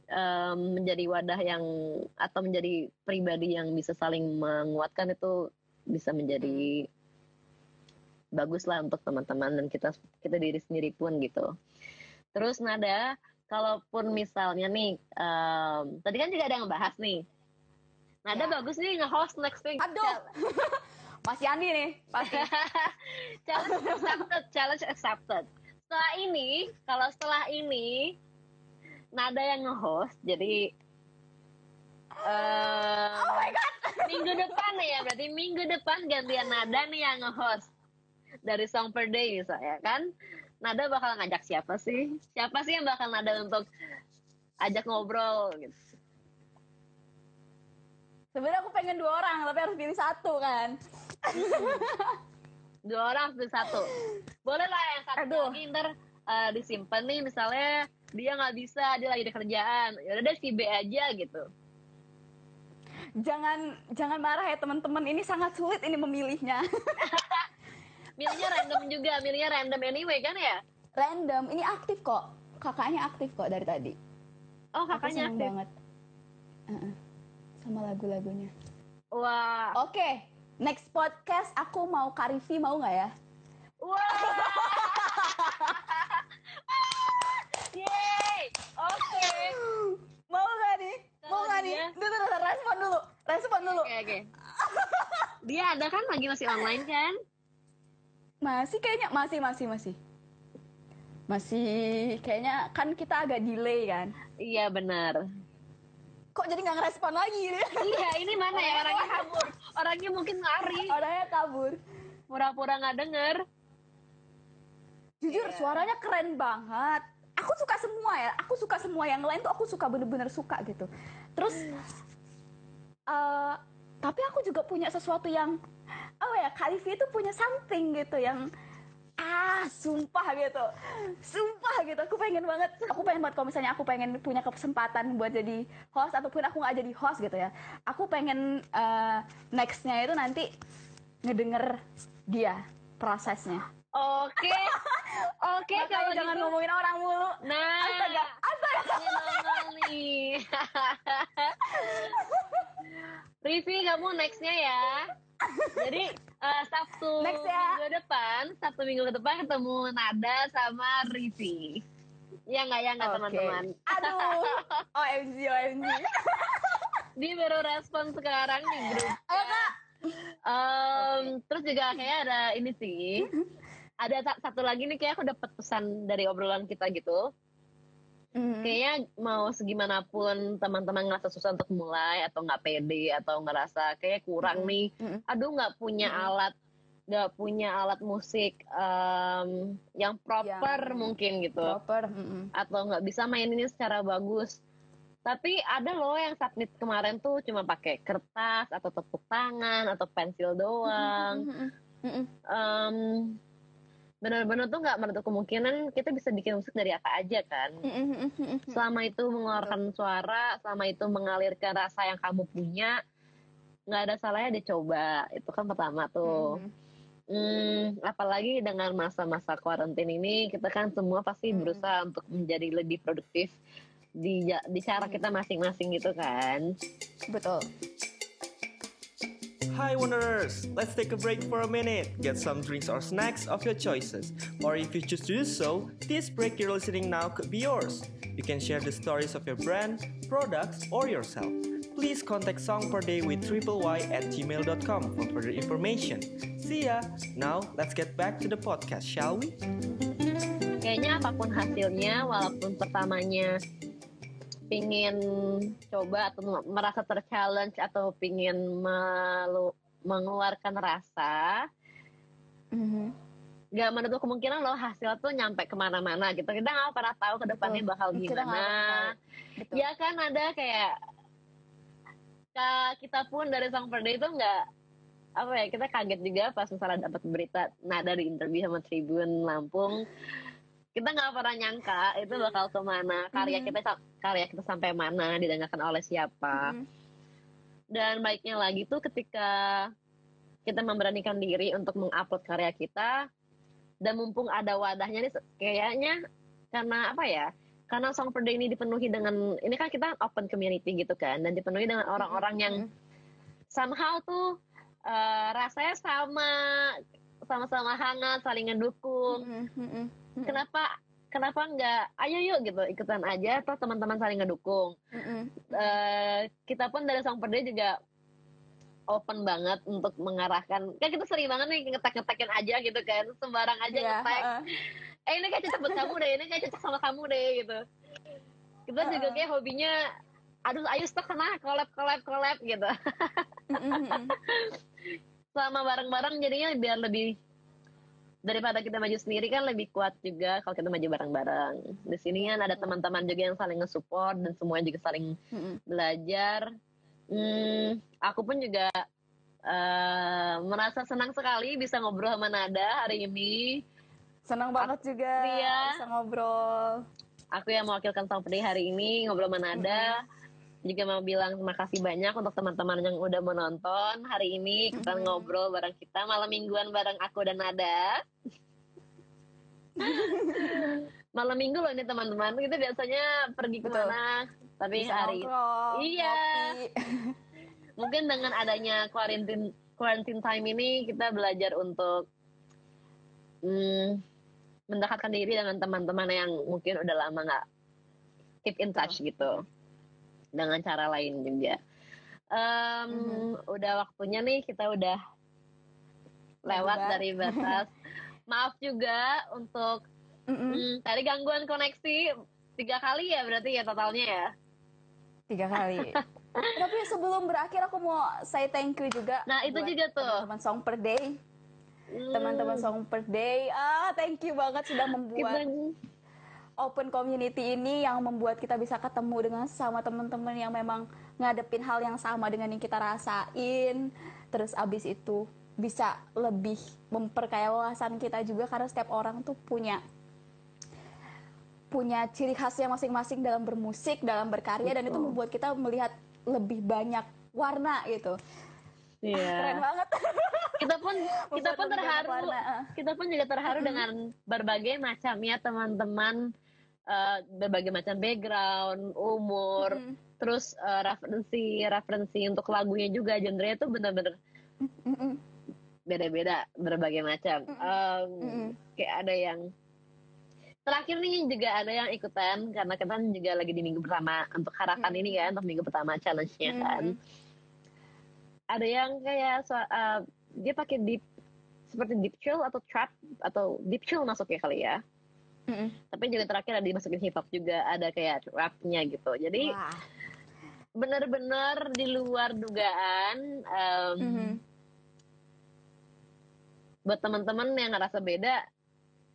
Em, menjadi wadah yang atau menjadi pribadi yang bisa saling menguatkan itu bisa menjadi bagus lah untuk teman-teman dan kita kita diri sendiri pun gitu. Terus nada, kalaupun misalnya nih, em, tadi kan juga ada yang ngebahas nih. Nada Ya. bagus nih nge-host next week. Aduh. Masih Andi nih, pasti. challenge accepted, challenge accepted. Setelah ini, kalau setelah ini Nada yang nge-host, jadi eh Oh my god. minggu depan nih ya, berarti minggu depan gantian Nada nih yang nge-host dari Song Per Day misalnya kan. Nada bakal ngajak siapa sih? Siapa sih yang bakal Nada untuk ajak ngobrol gitu? Sebenarnya aku pengen dua orang, tapi harus pilih satu kan. Dua orang pilih satu. Boleh lah yang satu Aduh. lagi ntar eh, disimpan nih misalnya dia nggak bisa, dia lagi ada kerjaan. Ya udah deh si B aja gitu. Jangan jangan marah ya teman-teman, ini sangat sulit ini memilihnya. Milihnya random juga, milihnya random anyway kan ya? Random, ini aktif kok. Kakaknya aktif kok dari tadi. Oh Aku kakaknya seneng aktif. banget. Heeh. Sama lagu-lagunya. Wah, Oke, next podcast aku mau Karifi mau nggak ya? wah. Yeay, oke. Mau nggak nih? Mau nggak nih? duh, duh, respon dulu, respon dulu. Oke oke. Dia ada kan lagi masih online kan? Masih kayaknya masih masih masih. Masih kayaknya kan kita agak delay kan. Iya benar. Kok jadi nggak ngerespon lagi? Iya ini mana ya orangnya kabur. Orangnya mungkin lari. Orangnya kabur. Pura-pura nggak denger. Jujur Iya. suaranya keren banget. Aku suka semua ya. Aku suka semua yang lain tuh aku suka bener-bener suka gitu. Terus eh tapi aku juga punya sesuatu yang oh ya Kalifi itu punya something gitu yang ah sumpah gitu sumpah gitu aku pengen banget aku pengen banget kalau misalnya aku pengen punya kesempatan buat jadi host ataupun aku nggak jadi host gitu ya aku pengen eh, nextnya itu nanti ngedenger dia prosesnya Oke. Oke Makanya kalau jangan gitu. ngomongin orang mulu Nah. astaga astaga nih. Rivi kamu nextnya ya. Jadi eh, Sabtu Next ya. minggu depan, Sabtu minggu ke depan ketemu Nada sama Rivi. Ya nggak ya nggak Oke. teman-teman. aduh OMG OMG Dia baru respon sekarang di grup. ayo kak Em, terus juga kayak ada ini sih. Ada sa- satu lagi nih kayak aku dapat pesan dari obrolan kita gitu. Hmm. Kayaknya mau segimanapun teman-teman ngerasa susah untuk mulai atau nggak pede atau ngerasa kayak kurang nih. Mm-mm. Aduh nggak punya Mm-mm. alat nggak punya alat musik em, yang proper Yang mungkin gitu proper mm-mm. atau nggak bisa main ini secara bagus. Tapi ada loh yang submit kemarin tuh cuma pakai kertas atau tepuk tangan atau pensil doang. Mm-mm. Mm-mm. Em, benar-benar tuh nggak menutup kemungkinan kita bisa bikin musik dari apa aja kan. Selama itu mengeluarkan suara, selama itu mengalirkan rasa yang kamu punya, nggak ada salahnya dicoba. Itu kan pertama tuh. Hmm, apalagi dengan masa-masa karantin ini, kita kan semua pasti berusaha untuk menjadi lebih produktif di di cara kita masing-masing gitu kan. Betul Hi Wanderers! Let's take a break for a minute. Get some drinks or snacks of your choices. Or if you choose to do so, this break you're listening now could be yours. You can share the stories of your brand, products, or yourself. Please contact Song Per Day with triple Y at gmail.com for further information. See ya! Now, let's get back to the podcast, shall we? kayaknya apa pun hasilnya walaupun pertamanya pingin coba atau merasa terchallenge atau pingin melu, mengeluarkan rasa Mhm. gak menutup kemungkinan loh hasil tuh nyampe ke mana-mana gitu kita nggak pernah tahu ke depannya Betul. bakal gimana. Betul. ya kan ada kayak ka- kita pun dari Song Per Day itu nggak apa ya kita kaget juga pas misalnya dapat berita nah dari interview sama Tribun Lampung kita nggak pernah nyangka itu bakal ke mana karya Mhm. kita karya kita sampai mana didengarkan oleh siapa Mhm. dan baiknya lagi tuh ketika kita memberanikan diri untuk mengupload karya kita dan mumpung ada wadahnya nih kayaknya karena apa ya karena Song Per Day ini dipenuhi dengan ini kan kita open community gitu kan dan dipenuhi dengan orang-orang yang somehow tuh eh, rasanya sama sama-sama hangat saling ngedukung Mhm. Mhm. Mhm. kenapa kenapa nggak ayo yuk gitu ikutan aja atau teman-teman saling ngedukung Mhm. Eh, kita pun dari Song Per Day juga open banget untuk mengarahkan kan kita sering banget nih ngetek-ngetekin aja gitu kan sembarang aja Iya, ngetek heeh. eh ini kayak cocok buat kamu deh ini kayak cocok sama kamu deh gitu kita juga Heeh. kayak hobinya aduh ayo stok sana collab collab collab gitu Mhm. Mhm. sama bareng-bareng jadinya biar lebih daripada kita maju sendiri kan lebih kuat juga kalau kita maju bareng-bareng. Di sini kan ada teman-teman juga yang saling nge-support dan semuanya juga saling belajar. Hmm, aku pun juga eh, merasa senang sekali bisa ngobrol sama Nada hari ini. Senang banget juga Iya. bisa ngobrol. aku yang mewakilkan Pedih hari ini ngobrol sama Nada juga mau bilang terima kasih banyak untuk teman-teman yang udah menonton hari ini kita Mhm. ngobrol bareng kita malam mingguan bareng aku dan Nada malam minggu loh ini teman-teman kita biasanya pergi Betul. ke mana tapi Bisa hari nongkrong, Iya. mungkin dengan adanya quarantine quarantine time ini kita belajar untuk hmm, mendekatkan diri dengan teman-teman yang mungkin udah lama nggak keep in touch gitu dengan cara lain juga. Em, Udah waktunya nih kita udah lewat dari batas. Maaf juga untuk Mhm. hmm, tadi gangguan koneksi tiga kali ya berarti ya totalnya ya. Tiga kali. Tapi sebelum berakhir aku mau say thank you juga. Nah, itu juga tuh. Teman-teman Song Per Day. Hmm, Teman-teman Song Per Day. Ah, thank you banget sudah kita membuat open community ini yang membuat kita bisa ketemu dengan sama teman-teman yang memang ngadepin hal yang sama dengan yang kita rasain. Terus abis itu bisa lebih memperkaya wawasan kita juga karena setiap orang tuh punya punya ciri khasnya masing-masing dalam bermusik, dalam berkarya dan itu Betul. membuat kita melihat lebih banyak warna gitu. Iya. Keren banget. kita pun kita pun terharu. Kita pun juga terharu dengan berbagai macamnya teman-teman eh, berbagai macam background umur. Mm, terus eh, referensi referensi untuk lagunya juga genre itu benar-benar mm, beda-beda berbagai macam. Mm. kayak ada yang terakhir nih juga ada yang ikutan karena kita kan juga lagi di minggu pertama untuk harapan ini kan untuk minggu pertama challenge-nya kan. Mm. Ada yang kayak so- eh, dia pakai deep seperti deep chill atau trap atau deep chill masuk ya kali ya Mm, mm. tapi juga terakhir ada dimasukin hip hop juga ada kayak rapnya gitu jadi Wah. benar-benar di luar dugaan em, Mhm. buat teman-teman yang ngerasa beda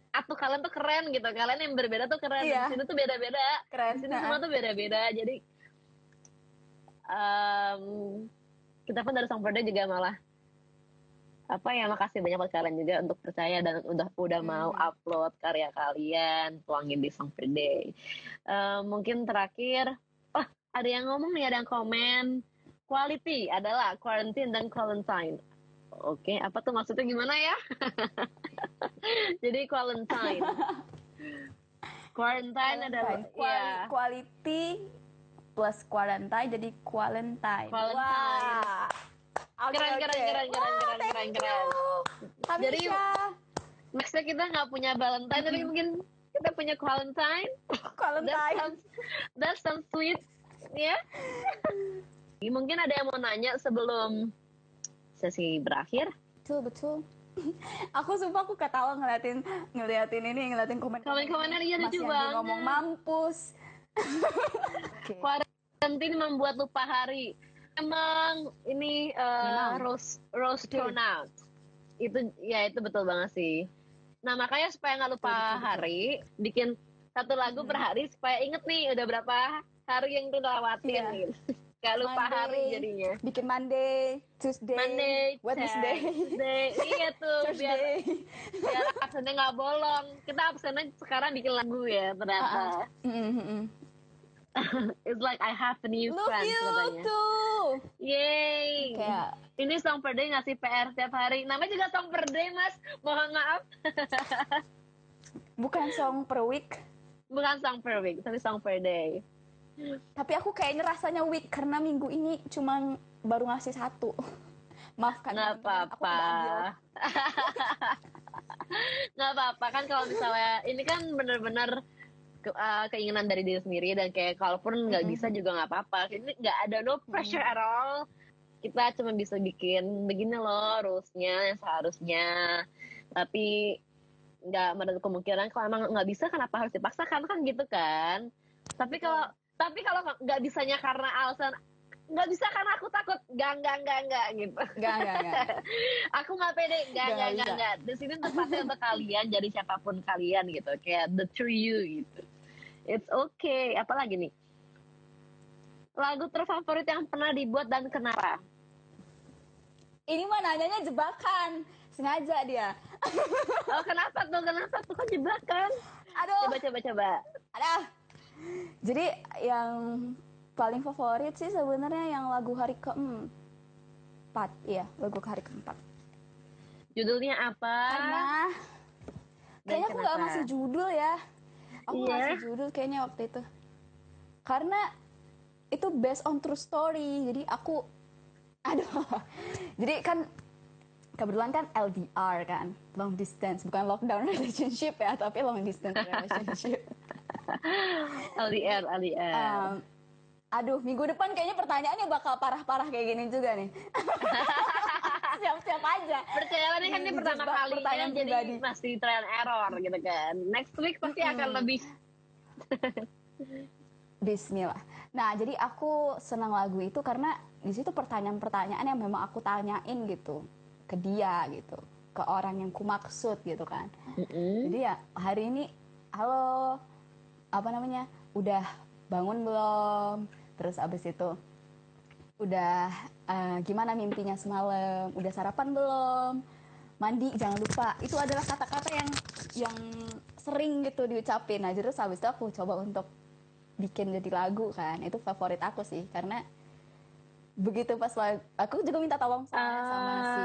atau kalian tuh keren gitu kalian yang berbeda tuh keren Iya. di sini tuh beda-beda Keren. di sini Nah, semua tuh beda-beda jadi em, kita pun dari Song Perda juga malah apa ya makasih banyak buat kalian juga untuk percaya dan udah udah mau Hmm. upload karya kalian tuangin di Song Per Day. Em, mungkin terakhir oh ada yang ngomong nih ada yang komen quality adalah quarantine dan quarantine Oke, apa tuh maksudnya gimana ya? Jadi quarantine. quarantine adalah Quarantine. Quali- ya Quality plus quarantine jadi quarantine. Quarantine. Wah. Oke, Keren, oke. keren, keren, keren, Wah, keren, keren, you. keren. Jadi- Hamisha. maksudnya kita nggak punya Valentine tapi mungkin kita punya Valentine that quarantine. sounds that sounds sweet ya mungkin ada yang mau nanya sebelum sesi berakhir Betul, betul. aku sumpah aku ketawa ngeliatin ngeliatin ini ngeliatin komen Komen-komennya iya lucu banget. ngomong mampus Oke. Quarantine membuat lupa hari emang ini uh, Memang. rose rose Betul. pronoun itu ya itu betul banget sih nah makanya supaya nggak lupa Betul, betul, betul. hari bikin satu lagu per hari supaya inget nih udah berapa hari yang kita lewatin Iya. gitu Gak lupa Monday. hari jadinya bikin Monday Tuesday Monday, Wednesday Tuesday, iya tuh biar Thursday biar absennya nggak bolong. Kita absennya sekarang bikin lagu ya ternyata. Mm, mm, mm. It's like I have a new look friend you katanya. tuh Yay! kayak Ini song per day ngasih PR tiap hari. Namanya juga song per day mas. Mohon maaf. bukan song per week Bukan song per week, tapi song per day. tapi aku kayaknya rasanya week karena minggu ini cuma baru ngasih satu maafkan Nggak apa-apa. Nggak apa-apa kan kalau misalnya ini kan bener-bener ke- uh, keinginan dari diri sendiri dan kayak kalaupun nggak Mhm. bisa juga nggak apa-apa. Ini nggak ada no pressure at all. Kita cuma bisa bikin begini loh rulesnya yang seharusnya. Tapi nggak menutup kemungkinan kalau emang nggak bisa kenapa harus dipaksakan kan gitu kan. Tapi kalau tapi kalau nggak bisanya karena alasan nggak bisa karena aku takut nggak nggak nggak nggak gitu Enggak, enggak, enggak. aku nggak pede nggak Nggak nggak nggak bisa. nggak di sini tempatnya untuk kalian jadi siapa pun kalian gitu kayak the true you gitu it's okay apalagi nih lagu terfavorit yang pernah dibuat dan kenapa Ini mah nanyanya jebakan. Sengaja dia. oh kenapa tuh kenapa tuh kan jebakan Aduh. coba coba coba Ada. Jadi yang paling favorit sih sebenarnya yang lagu hari keempat. Iya, lagu hari keempat. judulnya apa Karena kayaknya aku nggak ngasih judul ya. Aku Iya. ngasih judul kayaknya waktu itu. Karena itu based on true story. Jadi aku aduh. Jadi kan kebetulan kan LDR kan, long distance, bukan lockdown relationship ya, tapi long distance relationship. LDR LDR Um, aduh, minggu depan kayaknya pertanyaannya bakal parah-parah kayak gini juga nih. Siap-siap aja. percayalah nih kan ini Ini pertama kalinya pertanyaan jadi pribadi. masih trial and error gitu kan next week pasti akan lebih Bismillah. Nah, jadi aku senang lagu itu karena di situ pertanyaan-pertanyaan yang memang aku tanyain gitu ke dia gitu, ke orang yang ku maksud gitu kan. Jadi ya hari ini, halo, apa namanya, udah bangun belum? Terus abis itu udah eh, gimana mimpinya semalam? Udah sarapan belum? Mandi jangan lupa. Itu adalah kata-kata yang yang sering gitu diucapin. Nah, terus habis itu aku coba untuk bikin jadi lagu kan. Itu favorit aku sih karena begitu pas lagu, aku juga minta tolong sama, sama si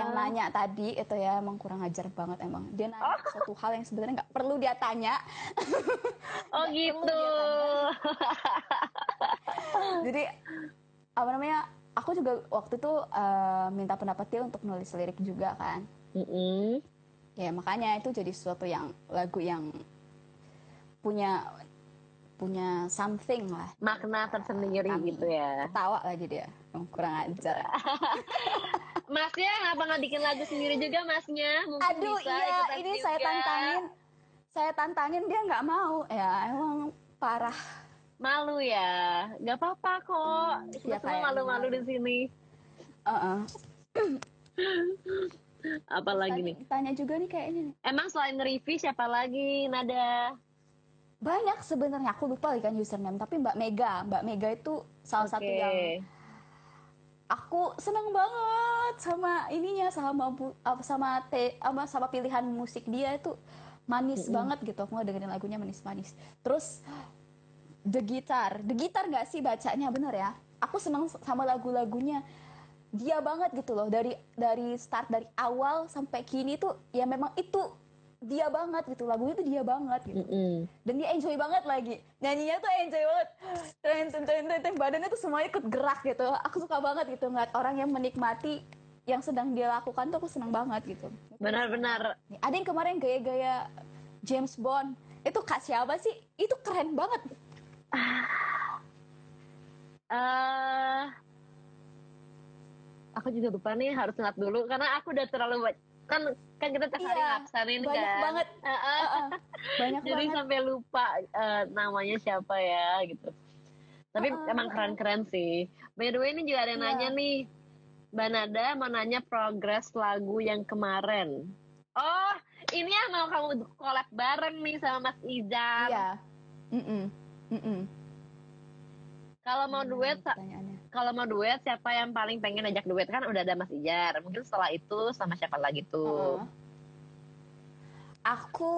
yang nanya tadi itu ya emang kurang ajar banget emang dia nanya suatu hal yang sebenarnya nggak perlu dia tanya oh gitu jadi apa namanya aku juga waktu itu eh, minta pendapat dia untuk nulis lirik juga kan Mm-mm. ya makanya itu jadi sesuatu yang lagu yang punya punya something lah makna tersendiri Amin. gitu ya ketawa lagi dia Emang kurang ajar Masnya ngapa nggak bikin lagu sendiri juga masnya? Mungkin aduh bisa iya ini juga. saya tantangin saya tantangin dia nggak mau ya emang parah Malu ya, nggak apa-apa kok. Kita Ya, semua kayak malu-malu malu. di sini. Heeh. Apalagi Tadi nih? ditanya juga nih kayaknya nih. Emang selain Rivi siapa lagi? Nada. banyak sebenarnya aku lupa lagi kan username tapi Mbak Mega Mbak Mega itu salah satu Oke. yang aku seneng banget sama ininya sama sama te, apa, sama pilihan musik dia itu manis banget gitu aku dengerin lagunya manis-manis terus The Guitar. The Guitar nggak sih bacanya? Bener ya? Aku seneng sama lagu-lagunya. Dia banget gitu loh. Dari dari start dari awal sampai kini tuh ya memang itu dia banget gitu. Lagunya tuh dia banget gitu. Mm-mm. dan dia enjoy banget lagi. Nyanyinya tuh enjoy banget. Ten ten ten, ten. badannya tuh semuanya ikut gerak gitu. Aku suka banget gitu ngeliat orang yang menikmati yang sedang dia lakukan tuh aku senang banget gitu. Benar-benar. Ada yang kemarin gaya-gaya James Bond. Itu kak siapa sih? Itu keren banget eh aku juga lupa nih harus ngeliat dulu karena aku udah terlalu kan kan kita tiap hari Iya, banyak kan? banget. Heeh. Heeh, banyak jadi banget. sampai lupa eh, namanya siapa ya gitu. Tapi Heeh, emang keren-keren sih. By the way ini juga ada yang Iya. nanya nih. Mbak Nada mau nanya progres lagu yang kemarin. Oh ini yang mau kamu collab bareng nih sama Mas Izam iya Mm-mm. kalau mau Hmm, duet kalau mau duet siapa yang paling pengen ajak duet kan udah ada Mas Ijar mungkin setelah itu sama siapa lagi tuh Heeh. Aku,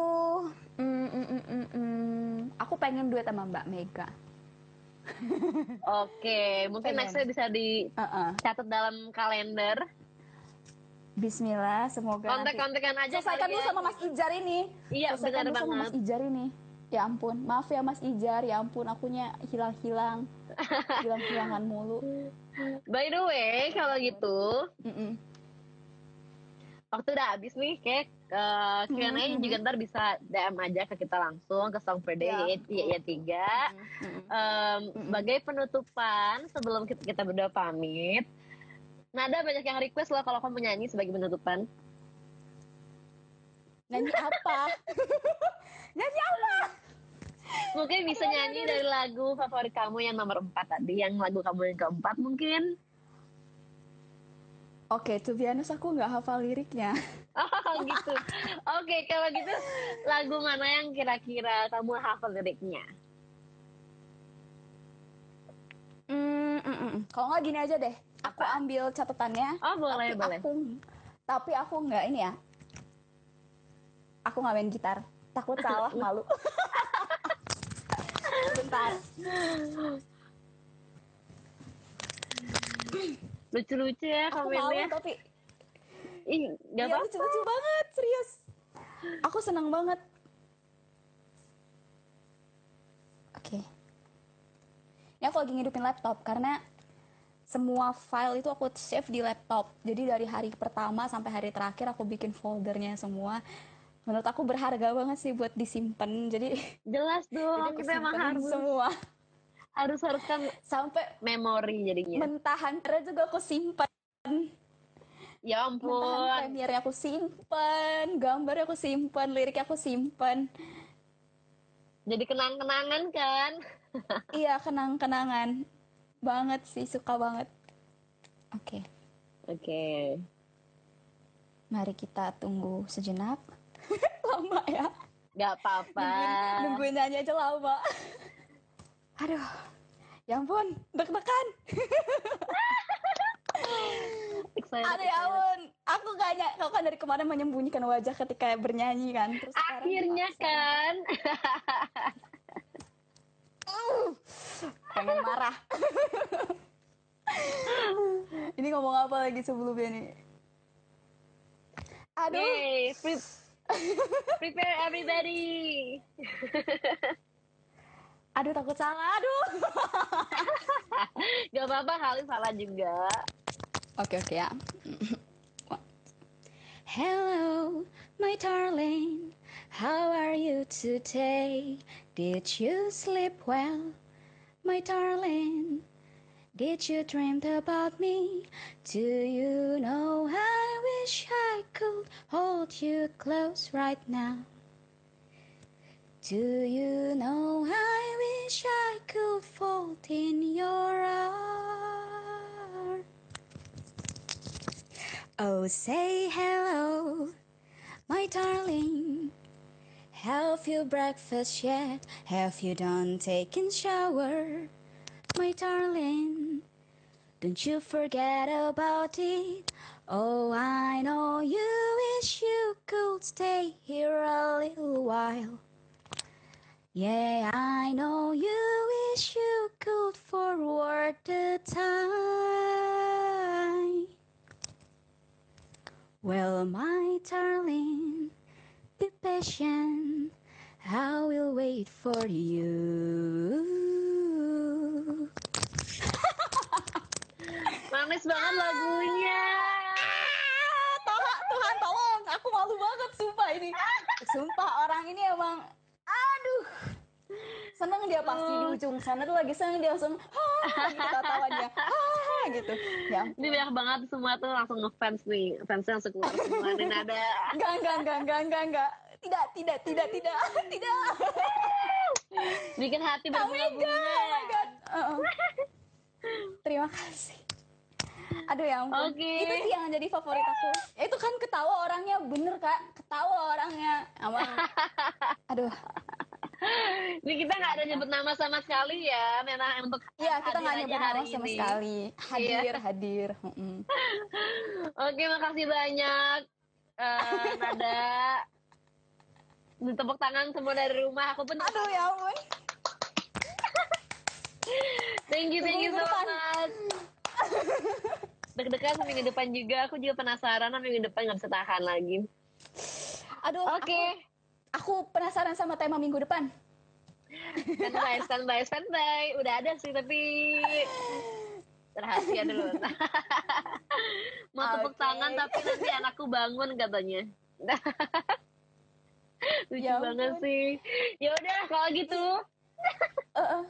mm, mm, mm, mm, mm. aku pengen duet sama Mbak Mega. oke mungkin Pengen. nextnya bisa dicatat Heeh. dalam kalender Bismillah, semoga nanti kontek-kontekan aja selesaikan dulu ya. sama Mas Ijar ini. iya selesaikan benar dulu sama Mas Ijar ini. Ya ampun, maaf ya Mas Ijar, ya ampun akunya hilang-hilang, hilang-hilangan mulu. by the way kalau gitu Mm-mm. waktu udah habis nih kayak uh, Q&A Mhm. juga ntar bisa DM aja ke kita langsung ke Song per Day Iya. ya, ya tiga. Em, Mhm. sebagai penutupan sebelum kita, kita berdua pamit Nada banyak yang request loh kalau kamu nyanyi sebagai penutupan Nyanyi apa? Nyanyi apa? Mungkin bisa nyanyi dari lagu favorit kamu yang nomor 4 tadi yang lagu kamu yang keempat mungkin. Oke, to be honest aku nggak hafal liriknya. oh gitu. Oke kalau gitu lagu mana yang kira-kira kamu hafal liriknya? Mm, mm, mm. Kalau nggak gini aja deh, aku Apa? ambil catatannya. oh boleh tapi boleh. aku tapi aku nggak ini ya. Aku nggak main gitar. Takut salah malu bentar. Lucu-lucu ya aku komennya. tapi ih gak iya apa lucu-lucu banget serius. Aku senang banget. Oke. Ini aku lagi ngidupin laptop karena semua file itu aku save di laptop. Jadi dari hari pertama sampai hari terakhir aku bikin foldernya semua menurut aku berharga banget sih buat disimpan. Jadi jelas jadi dong aku kita emang harus. semua. Harus harus kan sampai memori jadinya. mentahan karena juga aku simpan. Ya mentahan ampun premiernya aku simpan gambarnya aku simpan liriknya aku simpan. Jadi kenang-kenangan kan? Iya kenang-kenangan. Banget sih suka banget. Oke. Oke. Mari kita tunggu sejenak lama ya. Nggak apa-apa. Nungguin, nungguin nyanyi aja lama. Aduh. Ya ampun deg-degan. Aduh ya ampun. Aku gak kau kan dari kemarin menyembunyikan wajah ketika bernyanyi kan. Terus akhirnya kan. Pengen marah. Ini ngomong apa lagi sebelumnya nih? Aduh. Yay, prepare everybody. Aduh takut salah aduh. Gak apa-apa kali salah juga. Oke oke ya. Hello my darling. How are you today? Did you sleep well my darling Did you dream about me? Do you know I wish I could hold you close right now? Do you know I wish I could fold in your arms? Oh, say hello, my darling. Have you breakfast yet? Have you done taking shower? my darling. Don't you forget about it. Oh, I know you wish you could stay here a little while. Yeah, I know you wish you could forward the time. Well, my darling, be patient. I will wait for you. Manis banget lagunya. Ah, Toha, Tuhan tolong, aku malu banget sumpah ini. Sumpah orang ini emang, aduh. Seneng dia pasti di ujung sana tuh lagi seneng dia langsung, ha, kita tawa dia, gitu. Ya. Ini banyak banget semua tuh langsung ngefans nih. Fansnya langsung keluar semua. Dan ada enggak, enggak, enggak, enggak, enggak, enggak. Tidak, tidak, tidak, tidak, tidak. bikin hati Oh my god, berbunga-bunga. oh my god. Uh-uh. Terima kasih. Aduh ya ampun. Oke. Itu sih yang jadi favorit aku. Itu kan ketawa orangnya bener kak. Ketawa orangnya. Emang. Aduh. Ini kita nggak ada nyebut nama sama sekali ya. Memang untuk Iya kita hadir nggak nyebut nama sama ini. sekali. Hadir, Iya. hadir. Mm-mm. Oke, makasih banyak. Eh, Nada. Tepuk tangan semua dari rumah. Aku pun Aduh ya ampun. thank you, thank you so much. Deg-degan minggu depan juga. Aku juga penasaran. Minggu depan nggak bisa tahan lagi. Aduh. Oke. Aku, aku penasaran sama tema minggu depan. Standby, standby, standby. Udah ada sih, tapi rahasia dulu. Mau tepuk Oke. tangan tapi nanti anakku bangun katanya. Lucu Ya banget sih. Ya udah kalau gitu. Eh, eh.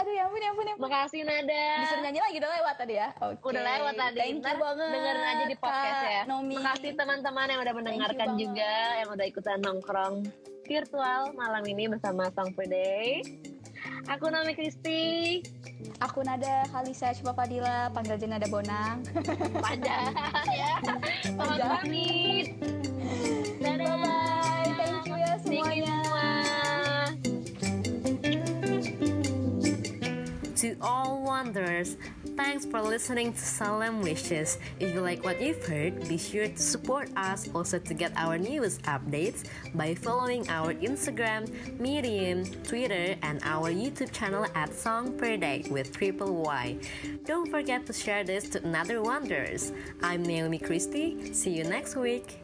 Aduh ya ampun ya ampun ya ampun. Makasih Nada. Disuruh nyanyi lagi udah lewat tadi ya. Oke. Udah lewat tadi. Thank you Ntar banget. dengerin aja di podcast Kak ya. Nomi. Makasih teman-teman yang udah mendengarkan banget. juga, yang udah ikutan nongkrong virtual malam ini bersama Song Per Day. Aku Nomi Kristi. Aku Nada Halisa Coba Fadila, panggil aja Nada Bonang. Panjang ya. Panjang. pamit. Dadah. Bye, thank you ya semuanya. To all wanderers, thanks for listening to Solemn Wishes. If you like what you've heard, be sure to support us also to get our newest updates by following our Instagram, Medium, Twitter, and our YouTube channel at Song Per Day with Triple Y. Don't forget to share this to another wanderers. I'm Naomi Christie. See you next week.